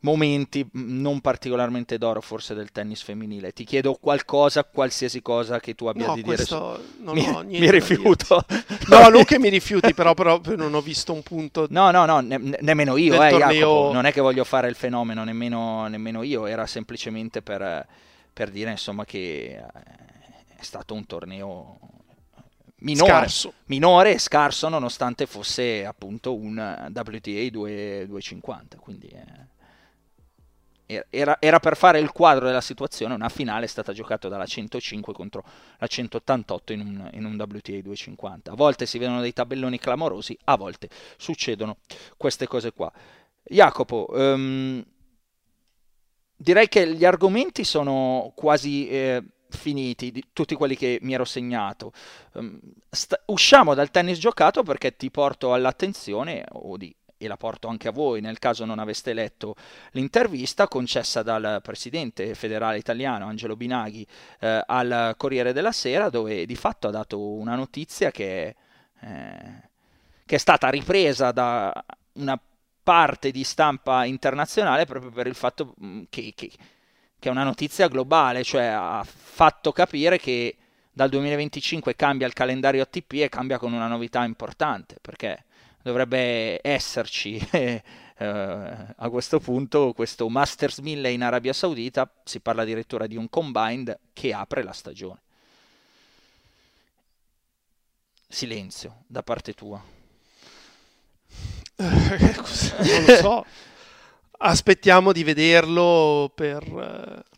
momenti non particolarmente d'oro forse del tennis femminile. Ti chiedo qualcosa, qualsiasi cosa che tu abbia no, di dire. Su... Non mi, ho mi rifiuto. no, non che mi rifiuti, però, però non ho visto un punto. No, no, no, ne, nemmeno io, eh, torneo... Jacopo. Non è che voglio fare il fenomeno, nemmeno, nemmeno io. Era semplicemente per, per dire insomma che eh, è stato un torneo minore, scarso. minore e scarso nonostante fosse appunto un WTA 2, 250 quindi eh, era, era, per fare il quadro della situazione una finale è stata giocata dalla 105 contro la 188 in un, in un WTA 250 a volte si vedono dei tabelloni clamorosi a volte succedono queste cose qua Jacopo um, direi che gli argomenti sono quasi eh, finiti, di tutti quelli che mi ero segnato. Um, sta- usciamo dal tennis giocato perché ti porto all'attenzione, o e la porto anche a voi nel caso non aveste letto l'intervista concessa dal presidente federale italiano Angelo Binaghi eh, al Corriere della Sera dove di fatto ha dato una notizia che, eh, che è stata ripresa da una parte di stampa internazionale proprio per il fatto mm, che, che, che è una notizia globale, cioè ha fatto capire che dal 2025 cambia il calendario ATP e cambia con una novità importante, perché dovrebbe esserci eh, a questo punto questo Masters 1000 in Arabia Saudita, si parla addirittura di un combined che apre la stagione. Silenzio da parte tua. non lo so. Aspettiamo di vederlo per eh,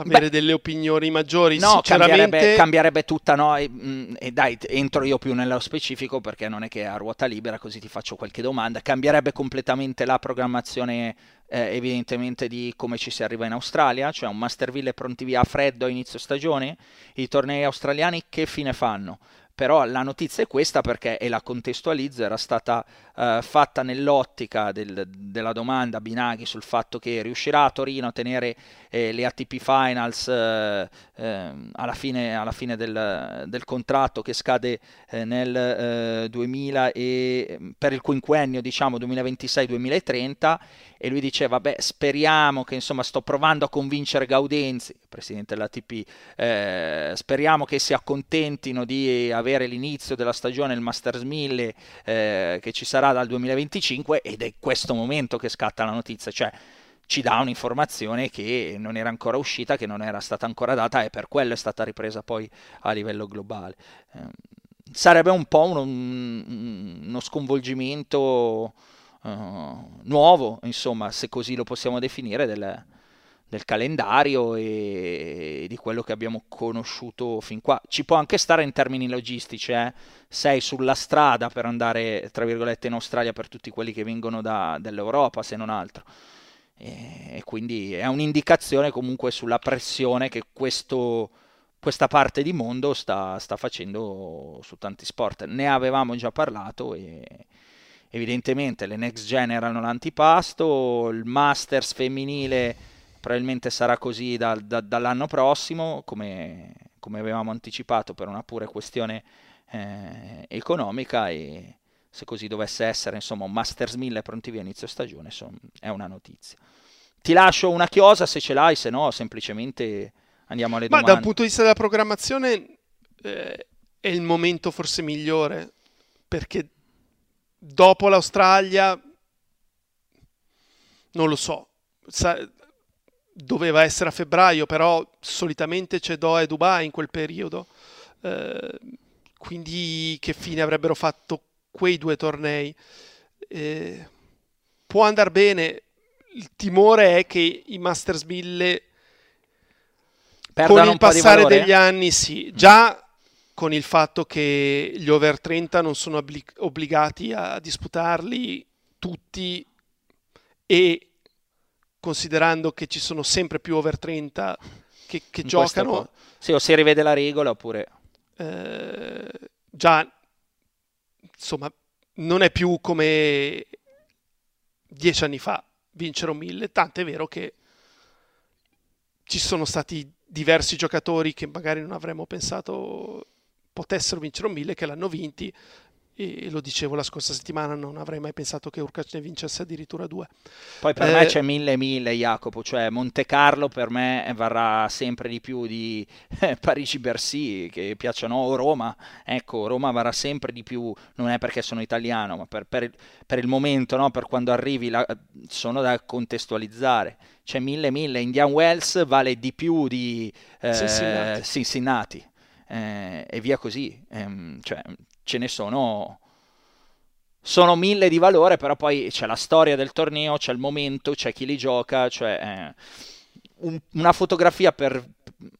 avere Beh, delle opinioni maggiori. No, cambierebbe, cambierebbe, tutta, no? E, mm, e, dai, entro io più nello specifico perché non è che a ruota libera, così ti faccio qualche domanda. Cambierebbe completamente la programmazione, eh, evidentemente, di come ci si arriva in Australia, cioè un Masterville pronti via a freddo a inizio stagione. I tornei australiani che fine fanno? Però la notizia è questa perché, e la contestualizzo, era stata uh, fatta nell'ottica del, della domanda Binaghi sul fatto che riuscirà a Torino a tenere eh, le ATP Finals eh, eh, alla fine, alla fine del, del, contratto che scade eh, nel 2000 eh, e, per il quinquennio diciamo 2026-2030 e lui diceva beh speriamo che insomma sto provando a convincere Gaudenzi, presidente dell'ATP, eh, speriamo che si accontentino di avere l'inizio della stagione il Masters 1000 che ci sarà dal 2025 ed è questo momento che scatta la notizia, cioè ci dà un'informazione che non era ancora uscita, che non era stata ancora data e per quello è stata ripresa poi a livello globale. Eh, sarebbe un po' uno, uno sconvolgimento uh, nuovo, insomma, se così lo possiamo definire, del, del calendario e, di quello che abbiamo conosciuto fin qua. Ci può anche stare in termini logistici, eh? sei sulla strada per andare, tra virgolette, in Australia per tutti quelli che vengono da, dall'Europa, se non altro e quindi è un'indicazione comunque sulla pressione che questo, questa parte di mondo sta, sta, facendo su tanti sport. Ne avevamo già parlato e evidentemente le next gen erano l'antipasto, il Masters femminile probabilmente sarà così da, da, dall'anno prossimo, come, come, avevamo anticipato per una pura questione eh, economica e se così dovesse essere, insomma, un Masters 1000 pronti via inizio stagione, insomma, è una notizia. Ti lascio una chiosa se ce l'hai, se no semplicemente andiamo alle Ma domande. Ma dal punto di vista della programmazione eh, è il momento forse migliore, perché dopo l'Australia, non lo so, sa- doveva essere a febbraio, però solitamente c'è Doha e Dubai in quel periodo. Eh, quindi che fine avrebbero fatto quei due tornei. Eh, può andare bene, il timore è che i Masters 1000 Perdano con il passare degli anni, sì, già con il fatto che gli over 30 non sono obblig- obbligati a disputarli tutti e considerando che ci sono sempre più over 30 che, che giocano. Sì, o si rivede la regola oppure... Eh, già insomma, non è più come dieci anni fa vincere un mille, tanto è vero che ci sono stati diversi giocatori che magari non avremmo pensato potessero vincere un mille che l'hanno vinti e lo dicevo la scorsa settimana, non avrei mai pensato che Urkac ne vincesse addirittura due. Poi per eh, me c'è mille mille Jacopo, cioè Monte Carlo per me varrà sempre di più di eh, Parigi-Bercy, che piacciono, o Roma, ecco, Roma varrà sempre di più, non è perché sono italiano, ma per, per, per il momento, no? per quando arrivi, la, sono da contestualizzare. C'è mille mille, Indian Wells vale di più di eh, Cincinnati. Cincinnati. Eh, e via così, ehm, cioè, ce ne sono sono mille di valore, però poi c'è la storia del torneo, c'è il momento, c'è chi li gioca, cioè eh, un, una fotografia per,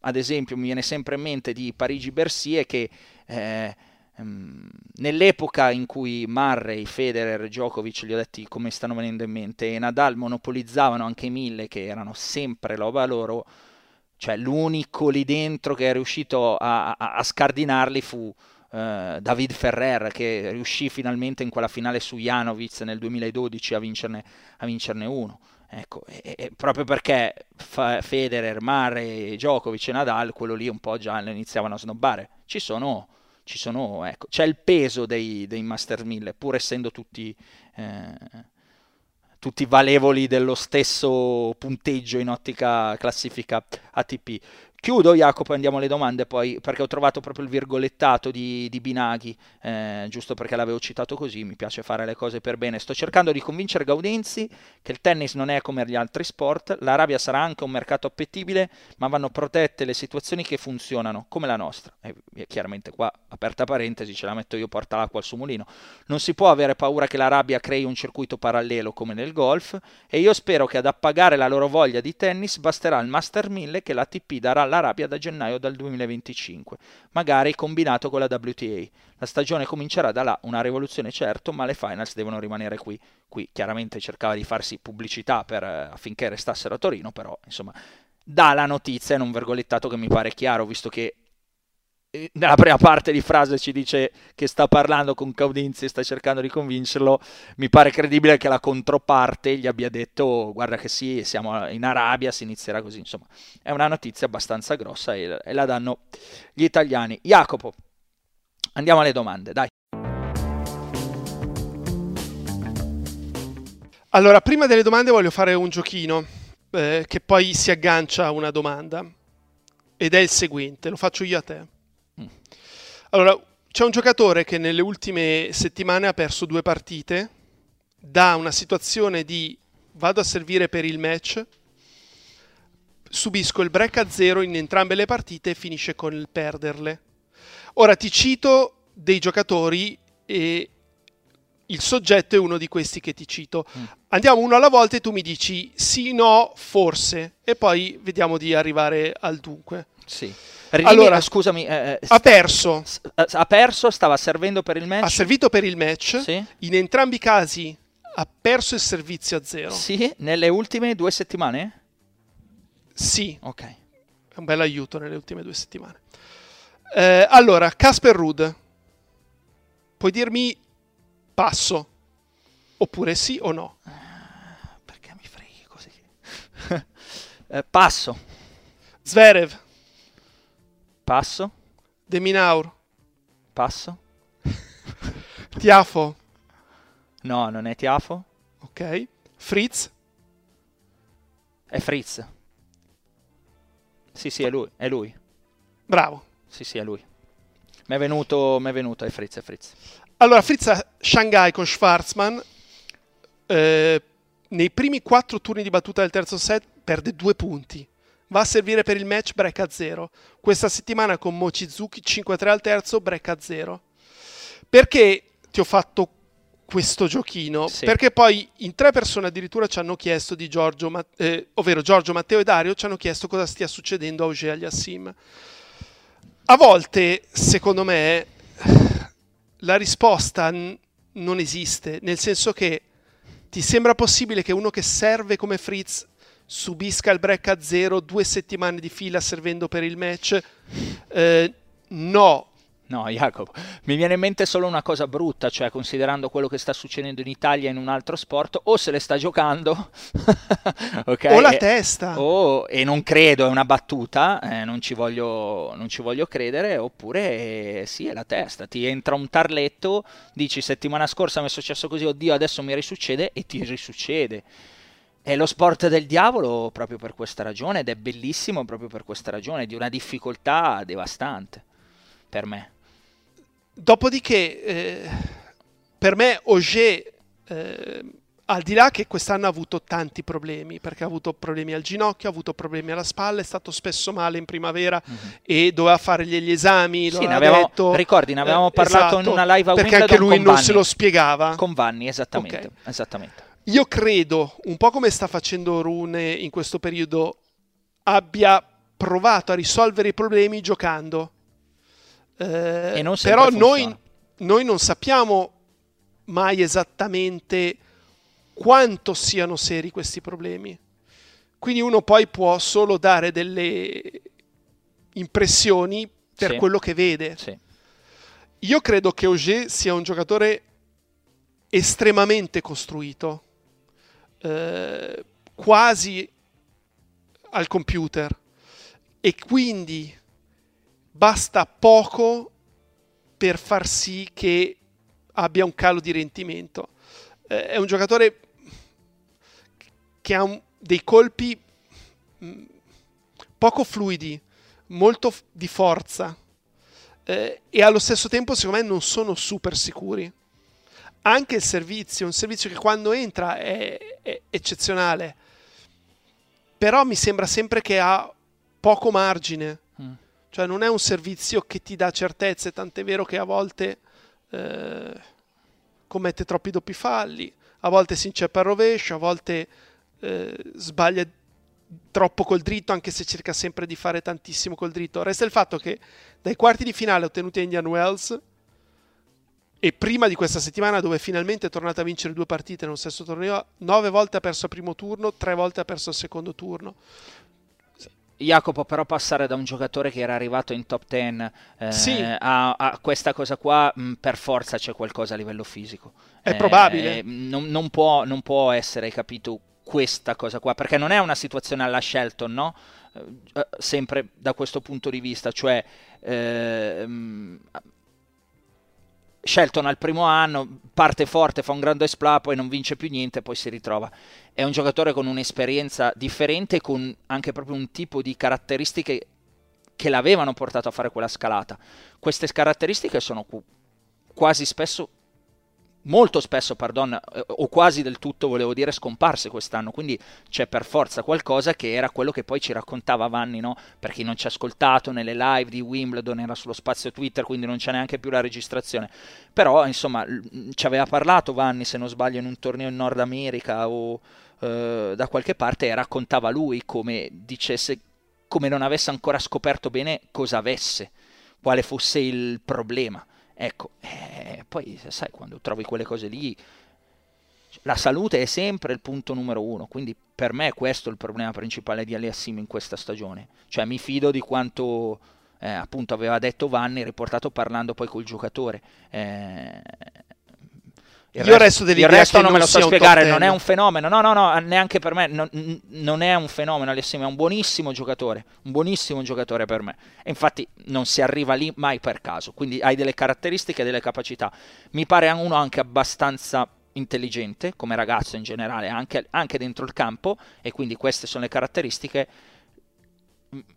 ad esempio, mi viene sempre in mente di Parigi-Bercy è che eh, ehm, nell'epoca in cui Murray, Federer, Djokovic, li ho detti come stanno venendo in mente, e Nadal monopolizzavano anche i mille che erano sempre roba loro, cioè l'unico lì dentro che è riuscito a, a, a scardinarli fu eh, David Ferrer che riuscì finalmente in quella finale su Janovic nel 2012 a vincerne, a vincerne uno. Ecco, e, e proprio perché fa, Federer, Mare, Djokovic e Nadal, quello lì un po' già iniziavano a snobbare. Ci sono, ci sono ecco, c'è il peso dei, dei Master 1000, pur essendo tutti, eh, tutti valevoli dello stesso punteggio in ottica classifica ATP. Chiudo Jacopo e andiamo alle domande poi perché ho trovato proprio il virgolettato di, di Binaghi, eh, giusto perché l'avevo citato così, mi piace fare le cose per bene. Sto cercando di convincere Gaudenzi che il tennis non è come gli altri sport, l'Arabia sarà anche un mercato appetibile, ma vanno protette le situazioni che funzionano, come la nostra. E chiaramente qua, aperta parentesi, ce la metto io porta l'acqua al suo mulino. Non si può avere paura che l'Arabia crei un circuito parallelo come nel golf e io spero che ad appagare la loro voglia di tennis basterà il Master 1000 che l'ATP darà all'Arabia da gennaio del 2025, magari combinato con la WTA. La stagione comincerà da là, una rivoluzione certo, ma le finals devono rimanere qui. Qui chiaramente cercava di farsi pubblicità per, eh, affinché restassero a Torino, però insomma dà la notizia in un vergolettato che mi pare chiaro, visto che nella prima parte di frase ci dice che sta parlando con Caudinzi e sta cercando di convincerlo, mi pare credibile che la controparte gli abbia detto guarda che sì, siamo in Arabia, si inizierà così, insomma è una notizia abbastanza grossa e, e la danno gli italiani. Jacopo, andiamo alle domande, dai. Allora, prima delle domande voglio fare un giochino eh, che poi si aggancia a una domanda ed è il seguente, lo faccio io a te. Allora, c'è un giocatore che nelle ultime settimane ha perso due partite da una situazione di vado a servire per il match, subisco il break a zero in entrambe le partite e finisce con il perderle. Ora ti cito dei giocatori e il soggetto è uno di questi che ti cito. Mm. Andiamo uno alla volta e tu mi dici sì, no, forse e poi vediamo di arrivare al dunque. Sì. Ridimi, allora, scusami, eh, sta, ha perso. Eh, ha perso, stava servendo per il match. Ha servito per il match. Sì. In entrambi i casi ha perso il servizio a zero. Sì, nelle ultime due settimane? Sì. Ok. È un bel aiuto nelle ultime due settimane. Eh, allora, Casper Ruud. Puoi dirmi passo? Oppure sì o no? Perché mi freghi così? eh, passo. Zverev. Passo. De Minaur. Passo. Tiafo. No, non è Tiafo. Ok. Fritz. È Fritz. Sì, sì, è lui. È lui. Bravo. Sì, sì, è lui. Mi è venuto, mi è venuto, è Fritz, è Fritz. Allora, Fritz a Shanghai con Schwarzman. Eh, nei primi quattro turni di battuta del terzo set perde due punti va a servire per il match break a 0. Questa settimana con Mochizuki 5-3 al terzo, break a 0. Perché ti ho fatto questo giochino? Sì. Perché poi in tre persone addirittura ci hanno chiesto di Giorgio, eh, ovvero Giorgio, Matteo e Dario, ci hanno chiesto cosa stia succedendo a Auger Aliassim. A volte, secondo me, la risposta n- non esiste, nel senso che ti sembra possibile che uno che serve come Fritz subisca il break a zero due settimane di fila servendo per il match. Eh, no. No, Jacopo, mi viene in mente solo una cosa brutta, cioè considerando quello che sta succedendo in Italia in un altro sport, o se le sta giocando, okay, o la testa, o, e non credo, è una battuta, eh, non, ci voglio, non, ci voglio, credere, oppure eh, sì, è la testa, ti entra un tarletto, dici settimana scorsa mi è successo così, oddio adesso mi risuccede e ti risuccede. È lo sport del diavolo proprio per questa ragione ed è bellissimo proprio per questa ragione, di una difficoltà devastante per me. Dopodiché, eh, per me Auger, eh, al di là che quest'anno ha avuto tanti problemi, perché ha avuto problemi al ginocchio, ha avuto problemi alla spalla, è stato spesso male in primavera mm-hmm. e doveva fare gli esami. Sì, ne avevamo, detto, ricordi, ne avevamo eh, parlato esatto, in una live a Perché anche lui non Vanni. se lo spiegava. Con Vanni, esattamente. Okay. esattamente. Io credo, un po' come sta facendo Rune in questo periodo, abbia provato a risolvere i problemi giocando. Eh, e non però noi, noi non sappiamo mai esattamente quanto siano seri questi problemi. Quindi uno poi può solo dare delle impressioni per sì. quello che vede. Sì. io credo che Auger sia un giocatore estremamente costruito, eh, quasi al computer, e quindi basta poco per far sì che abbia un calo di rendimento. Eh, è un giocatore che ha un, dei colpi mh, poco fluidi, molto f- di forza eh, e allo stesso tempo secondo me non sono super sicuri. Anche il servizio, un servizio che quando entra è, è eccezionale, però mi sembra sempre che ha poco margine. Mm. Cioè non è un servizio che ti dà certezze, tant'è vero che a volte eh, commette troppi doppi falli, a volte si inceppa al rovescio, a volte eh, sbaglia troppo col dritto, anche se cerca sempre di fare tantissimo col dritto. Resta il fatto che dai quarti di finale ottenuti a Indian Wells e prima di questa settimana dove finalmente è tornata a vincere due partite nello stesso torneo, nove volte ha perso al primo turno, tre volte ha perso al secondo turno. Jacopo però passare da un giocatore che era arrivato in top 10 eh, sì. a, a, questa cosa qua mh, per forza c'è qualcosa a livello fisico è eh, probabile non, non, può, non, può, essere capito questa cosa qua perché non è una situazione alla Shelton no? Eh, eh sempre da questo punto di vista cioè eh, Shelton al primo anno parte forte, fa un grande esploit, poi non vince più niente, poi si ritrova. È un giocatore con un'esperienza differente, con anche proprio un tipo di caratteristiche che l'avevano portato a fare quella scalata. Queste caratteristiche sono quasi spesso molto spesso, pardon, eh, o quasi del tutto volevo dire, scomparse quest'anno, quindi c'è per forza qualcosa che era quello che poi ci raccontava Vanni, no? per chi non ci ha ascoltato nelle live di Wimbledon, era sullo spazio Twitter, quindi non c'è neanche più la registrazione, però insomma ci aveva parlato Vanni, se non sbaglio, in un torneo in Nord America o eh, da qualche parte e raccontava lui come dicesse, come non avesse ancora scoperto bene cosa avesse, quale fosse il problema Ecco, eh, poi sai, quando trovi quelle cose lì, la salute è sempre il punto numero uno, quindi per me questo è il problema principale di Aliassim in questa stagione. Cioè mi fido di quanto eh, appunto aveva detto Vanni, riportato parlando poi col giocatore. Eh, il Io resto, resto il resto non me lo so spiegare, non è un fenomeno, no, no, no, neanche per me, non, non è un fenomeno, Alessio è un buonissimo giocatore, un buonissimo giocatore per me. E infatti non si arriva lì mai per caso, quindi hai delle caratteristiche, delle capacità. Mi pare uno anche abbastanza intelligente, come ragazzo in generale, anche, anche dentro il campo, e quindi queste sono le caratteristiche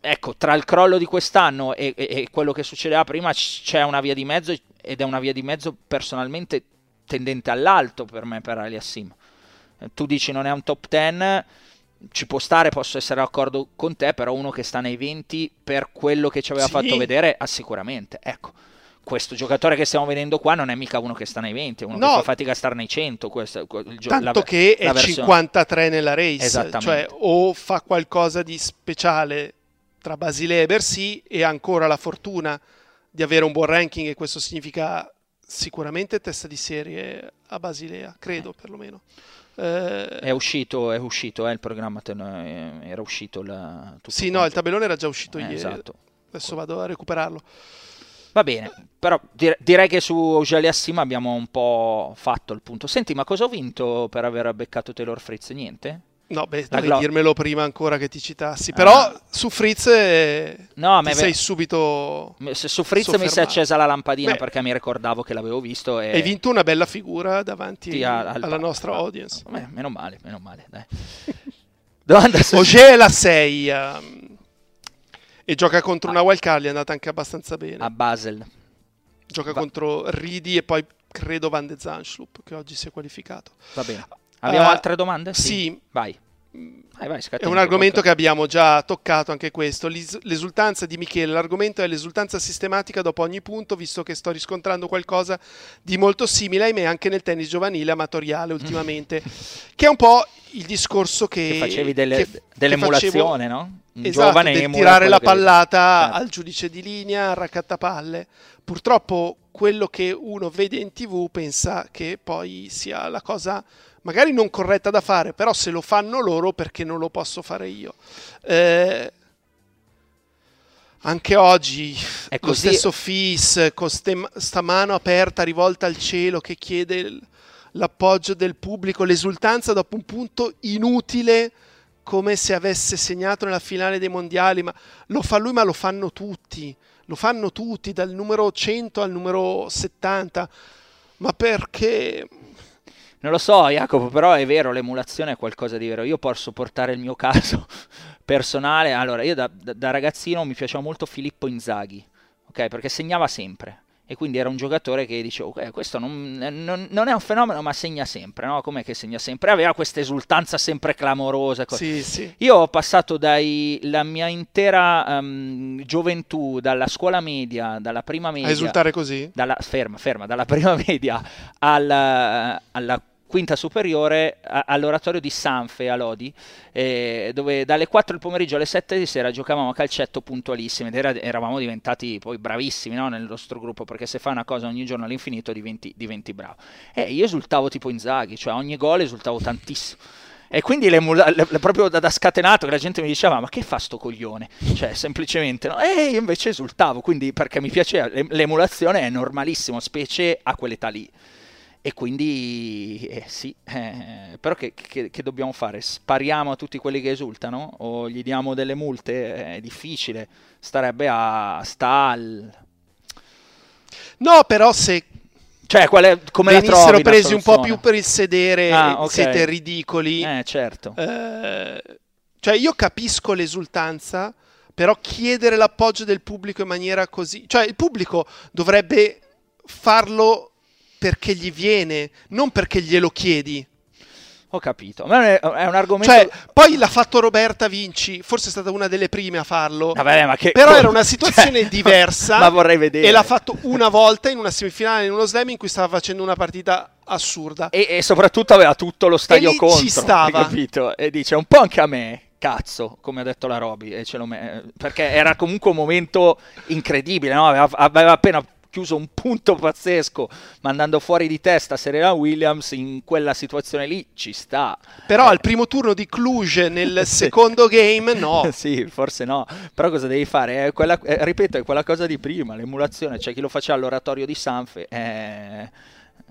ecco, tra il crollo di quest'anno e, e, e, quello che succedeva prima c'è una via di mezzo ed è una via di mezzo personalmente tendente all'alto per me, per Aliassim. Eh, tu dici non è un top 10, ci può stare, posso essere d'accordo con te, però uno che sta nei 20 per quello che ci aveva sì. fatto vedere, ah, sicuramente. Ecco, questo giocatore che stiamo vedendo qua non è mica uno che sta nei 20, è uno no. che fa fatica a stare nei 100. Questo, il gio- Tanto la, che è 53 nella race, cioè o fa qualcosa di speciale tra Basilea e Bercy e ha ancora la fortuna di avere un buon ranking e questo significa sicuramente testa di serie a Basilea, credo eh. perlomeno. Eh, è uscito, è uscito eh, il programma, eh, era uscito la, Sì, no, il tabellone era già uscito eh, ieri. Esatto. Adesso vado a recuperarlo. Va bene, però direi che su Augelia Sim abbiamo un po' fatto il punto. Senti, ma cosa ho vinto per aver beccato Taylor Fritz? Niente? No, beh, devi glo- dirmelo prima ancora che ti citassi. Ah. Però su Fritz eh, no, ti sei subito. Su Fritz soffermato. mi si è accesa la lampadina beh, perché mi ricordavo che l'avevo visto. E... Hai vinto una bella figura davanti a, al, alla nostra audience. Beh, meno male, meno male. Dai. Domanda su... Oge la 6 um, e gioca contro ah. una wildcard, è andata anche abbastanza bene. A Basel. Gioca Va. contro Ridi e poi credo Van de Zanschlup che oggi si è qualificato. Va bene. Abbiamo uh, altre domande? Sì. sì. Vai. Vai, vai, è un argomento che abbiamo già toccato anche questo. L'esultanza di Michele, l'argomento è l'esultanza sistematica dopo ogni punto, visto che sto riscontrando qualcosa di molto simile, ahimè, anche nel tennis giovanile amatoriale ultimamente, che è un po' il discorso che, che facevi delle, che, dell'emulazione, che facevo, no? Un esatto, giovane del tirare la pallata certo. al giudice di linea, al raccattapalle. Purtroppo quello che uno vede in tv pensa che poi sia la cosa magari non corretta da fare, però se lo fanno loro perché non lo posso fare io. Eh, Anche oggi È lo così. stesso Fis con ste- sta mano aperta rivolta al cielo che chiede il- l'appoggio del pubblico, l'esultanza dopo un punto inutile come se avesse segnato nella finale dei mondiali, ma lo fa lui ma lo fanno tutti, lo fanno tutti dal numero 100 al numero 70. Ma perché? Non lo so, Jacopo, però è vero, l'emulazione è qualcosa di vero. Io posso portare il mio caso personale. Allora, io da, da- ragazzino mi piaceva molto Filippo Inzaghi, ok? Perché segnava sempre. E quindi era un giocatore che dicevo, "Ok, questo non, non- non è un fenomeno, ma segna sempre, no? Com'è che segna sempre? Aveva questa esultanza sempre clamorosa. Sì, sì. io ho passato dai, la mia intera ehm, gioventù, dalla scuola media, dalla prima media A esultare così? dalla, ferma, ferma, dalla prima media alla, alla quinta superiore a- all'oratorio di Sanfe a Lodi, eh, dove dalle 4 del pomeriggio alle 7 di sera giocavamo a calcetto puntualissimi ed era- eravamo diventati poi bravissimi no, nel nostro gruppo, perché se fai una cosa ogni giorno all'infinito diventi, diventi bravo. E io esultavo tipo Inzaghi, cioè ogni gol esultavo tantissimo. E quindi l'emula- le- le- proprio da, da scatenato che la gente mi diceva ma che fa sto coglione? Cioè semplicemente no? E io invece esultavo, quindi perché mi piaceva, l'em- l'emulazione è normalissimo, specie a quell'età lì. E quindi eh, sì, eh, però che, che- che dobbiamo fare? Spariamo a tutti quelli che esultano o gli diamo delle multe? È difficile, starebbe a Stal. No, però se Cioè, qual è, come venissero presi un po' più per il sedere, Ah, ok. siete ridicoli. Eh, certo. Eh, cioè, io capisco l'esultanza, però chiedere l'appoggio del pubblico in maniera così. Cioè, il pubblico dovrebbe farlo perché gli viene, non perché glielo chiedi. Ho capito. Ma è, un argomento... Cioè, poi l'ha fatto Roberta Vinci, forse è stata una delle prime a farlo. Vabbè, ma che- Però era una situazione cioè, diversa. Ma vorrei vedere. E l'ha fatto una volta in una semifinale, in uno slam in cui stava facendo una partita assurda. E, e soprattutto aveva tutto lo stadio ci contro, stava. hai capito? E dice un po' anche a me, cazzo, come ha detto la Roby, e me- perché era comunque un momento incredibile, no? aveva, aveva appena chiuso un punto pazzesco, mandando fuori di testa Serena Williams in quella situazione lì, ci sta. Però Eh, al primo turno di Cluj nel Sì. secondo game, no. sì, forse no, però cosa devi fare? È quella, eh, ripeto, è quella cosa di prima, l'emulazione, c'è chi lo faceva all'oratorio di Sanfe eh,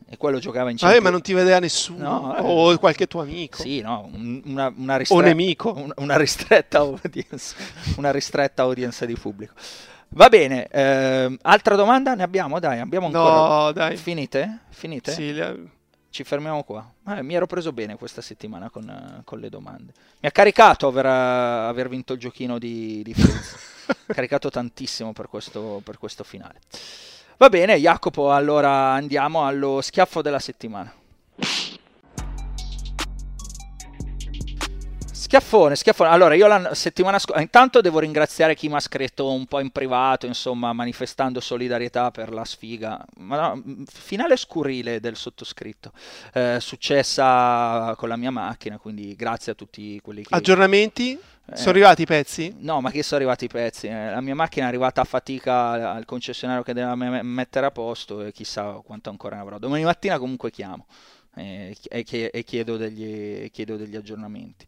e quello giocava in Vabbè, Champions- ma non ti vedeva nessuno. No, eh. O qualche tuo amico. Sì, no, un- una, una O ristretta, nemico. un- una ristretta audience, una ristretta audience di pubblico. Va bene, ehm, altra domanda ne abbiamo? Dai, abbiamo ancora. No, dai. Finite? Finite? Sì, le- Ci fermiamo qua. Eh, mi ero preso bene questa settimana con, con le domande. Mi ha caricato aver, aver vinto il giochino di, di caricato tantissimo per questo, per questo finale. Va bene, Jacopo, allora andiamo allo schiaffo della settimana. Schiaffone, schiaffone. Allora, io la settimana scorsa, intanto devo ringraziare chi mi ha scritto un po' in privato, insomma, manifestando solidarietà per la sfiga. Ma no, finale scurrile del sottoscritto, eh, successa con la mia macchina, quindi grazie a tutti quelli che... Aggiornamenti? Eh. Sono arrivati i pezzi? No, ma che sono arrivati i pezzi? Eh, La mia macchina è arrivata a fatica al- concessionario che deve me- mettere a posto e chissà quanto ancora ne avrò. Domani mattina comunque chiamo eh, e, e chiedo, degli, chiedo degli aggiornamenti.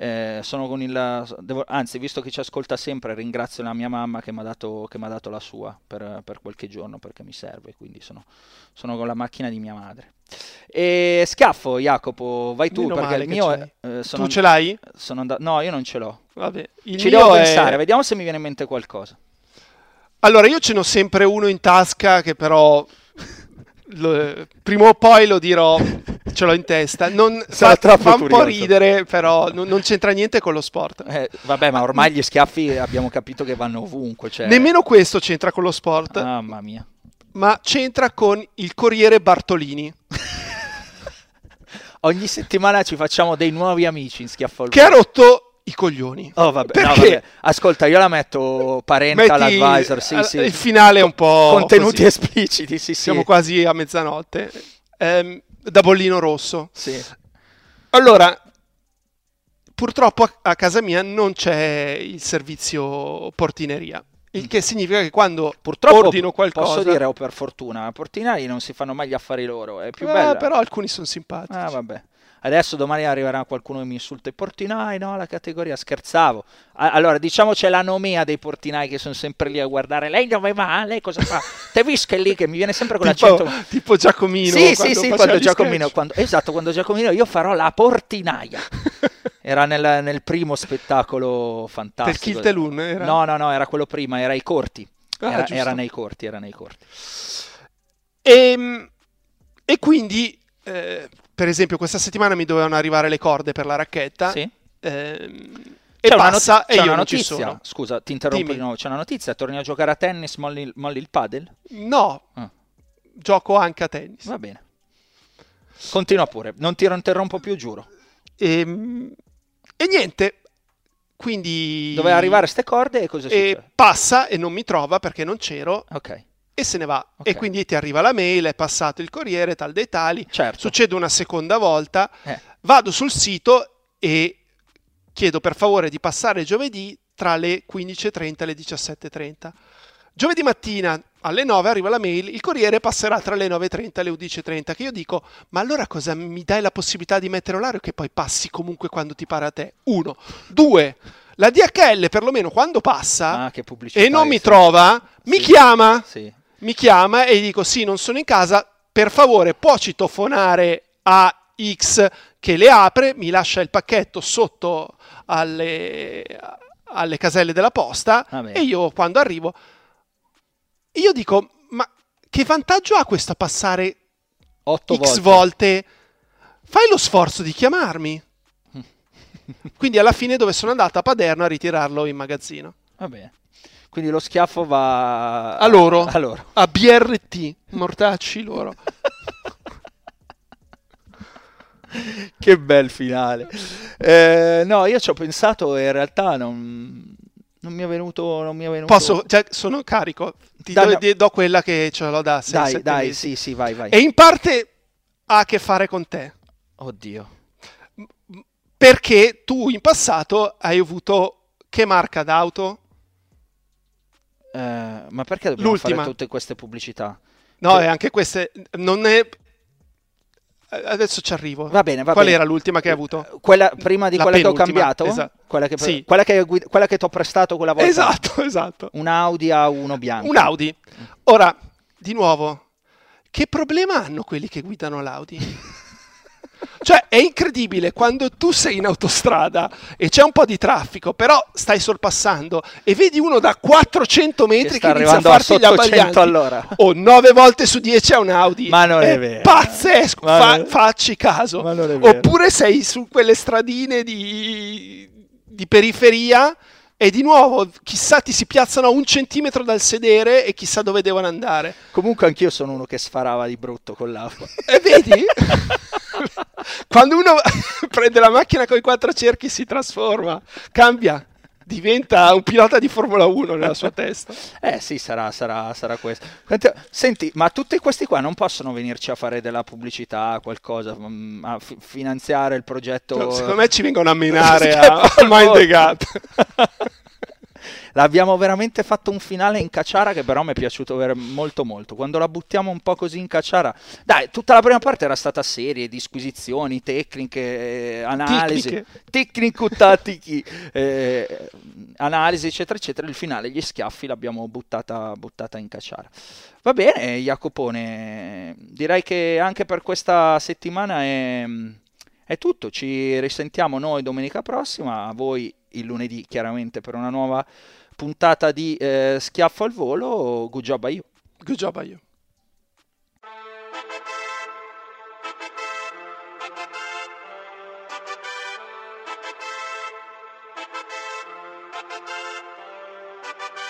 Eh, sono con il, devo- anzi, visto che ci ascolta sempre, ringrazio la mia mamma che mi ha dato, dato la sua per, per qualche giorno perché mi serve, quindi sono, sono con la macchina di mia madre. E schiaffo, Jacopo, vai tu Meno perché il mio è, eh, sono, Tu ce l'hai? sono andato, no, io non ce l'ho. Vabbè. Il Ci mio devo è- pensare, vediamo se mi viene in mente qualcosa. Allora, io ce n'ho sempre uno in tasca che però lo- prima o poi lo dirò, ce l'ho in testa. Non, Sarà fa, fa un po' ridere, però non, non c'entra niente con lo sport. Eh, vabbè, ma ormai gli schiaffi abbiamo capito che vanno ovunque. Cioè... Nemmeno questo c'entra con lo sport, Mamma mia. ma c'entra con il Corriere Bartolini, Ogni settimana ci facciamo dei nuovi amici in schiaffo al che ha rotto i coglioni. Oh, vabbè, no, vabbè. Ascolta, io la metto parental Metti- advisor, sì, sì. Il finale è un po' Contenuti così. espliciti, sì, sì. Siamo quasi a mezzanotte. Ehm, da bollino rosso. Sì. Allora, purtroppo a, a casa mia non c'è il servizio portineria. Il che significa che quando Purtroppo ordino qualcosa. posso dire o per fortuna, Portinari non si fanno mai gli affari loro, è più Eh, bella. però alcuni sono simpatici. Ah, vabbè. Adesso domani arriverà qualcuno che mi insulta i portinai, no, la categoria, scherzavo. A- allora, diciamo c'è l'anomia dei portinai che sono sempre lì a guardare, lei dove va? Lei cosa fa? Te visca lì che mi viene sempre con tipo, l'accento... tipo Giacomino. Sì, sì, sì, quando Giacomino, quando- esatto, quando Giacomino io farò la portinaia. Era nel, nel primo spettacolo fantastico. Per Loon era? No, no, no, era quello prima, era i corti. Ah, Era, era nei corti, era nei corti. E, Ehm, e quindi, eh, per esempio, questa settimana mi dovevano arrivare le corde per la racchetta. Sì? ehm, e C'è una, passa not- e c'è io una non ci notizia. sono. Scusa, ti interrompo Dimmi. di nuovo. C'è una notizia, torni a giocare a tennis, molli, il- molli il padel? No, Ah. gioco anche a tennis. Va bene. Continua pure, non ti interrompo più, giuro. E, Ehm, e niente, quindi... Doveva arrivare ste corde e cosa E succede? passa e non mi trova perché non c'ero Ok, e se ne va. Ok. E quindi ti arriva la mail, è passato il corriere, tal dei tali. certo. Succede una seconda volta, Eh, vado sul sito e chiedo per favore di passare giovedì tra le 15.30 e le 17.30. Giovedì mattina alle 9 arriva la mail, il corriere passerà tra le 9.30 e le 11.30, che io dico, ma allora cosa mi dai la possibilità di mettere orario che poi passi comunque quando ti pare a te? Uno. Due, la DHL perlomeno quando passa ah, e non mi trova, mi Sì. chiama, Sì. Mi chiama e gli dico sì, non sono in casa, per favore può citofonare a X che le apre, mi lascia il pacchetto sotto alle, alle caselle della posta e io quando arrivo, io dico, ma che vantaggio ha questo a passare Otto X volte. volte? Fai lo sforzo di chiamarmi. Quindi alla fine dove sono andato a Paderno a ritirarlo in magazzino. Va bene. Quindi lo schiaffo va A loro. A loro. A BRT, mortacci loro. che bel finale. Eh, no, io ci ho pensato e in realtà non, non mi è venuto. Non mi è venuto... Posso, cioè, sono carico. Ti Dai, do, no. do quella che ce l'ho da 6 Dai, dai, sì, sì, vai, vai. E in parte ha a che fare con te. Oddio. Perché tu in passato hai avuto che marca d'auto? Eh, ma perché dobbiamo L'ultima. fare tutte queste pubblicità? No, Che- e anche queste non è Adesso ci arrivo. Va bene, va Qual bene. era l'ultima che hai avuto? Quella, prima di La quella che ho cambiato? esatto. Quella che, Sì. quella che, quella che ti ho prestato quella volta? Esatto, esatto. Un Audi A1 bianco. Un Audi. Ora, di nuovo, che problema hanno quelli che guidano l'Audi? Cioè, è incredibile quando tu sei in autostrada e c'è un po' di traffico, però stai sorpassando e vedi uno da 400 metri sta che, inizia a arrivando a farti gli sotto 100 abbaglianti. all'ora. O 9 volte su 10 è un Audi. Ma non è vero. Pazzesco, fa- non- facci caso. È. Oppure sei su quelle stradine di, di periferia e di nuovo, chissà, ti si piazzano a un centimetro dal sedere e chissà dove devono andare. Comunque anch'io sono uno che sfarava di brutto con l'acqua. E vedi? Quando uno prende la macchina con i quattro cerchi si trasforma, cambia, diventa un pilota di Formula 1 nella sua testa. Eh sì, sarà, sarà, sarà questo. Senti, ma tutti questi qua non possono venirci a fare della pubblicità, qualcosa, mm, a fi- finanziare il progetto? Cioè, secondo me ci vengono a menare Sì, a, a Mind the Gap. L'abbiamo veramente fatto un finale in cacciara che però mi è piaciuto molto molto. Quando la buttiamo un po' così in cacciara, dai, tutta la prima parte era stata serie, disquisizioni, tecniche, eh, analisi, tecnico-tattici, eh, analisi, eccetera, eccetera. Il finale, gli schiaffi, l'abbiamo buttata, buttata in cacciara. Va bene, Jacopone, direi che anche per questa settimana è, è tutto. Ci risentiamo noi domenica prossima, a voi il lunedì chiaramente per una nuova puntata di eh, Schiaffo al volo. Good job a you. Good job a you.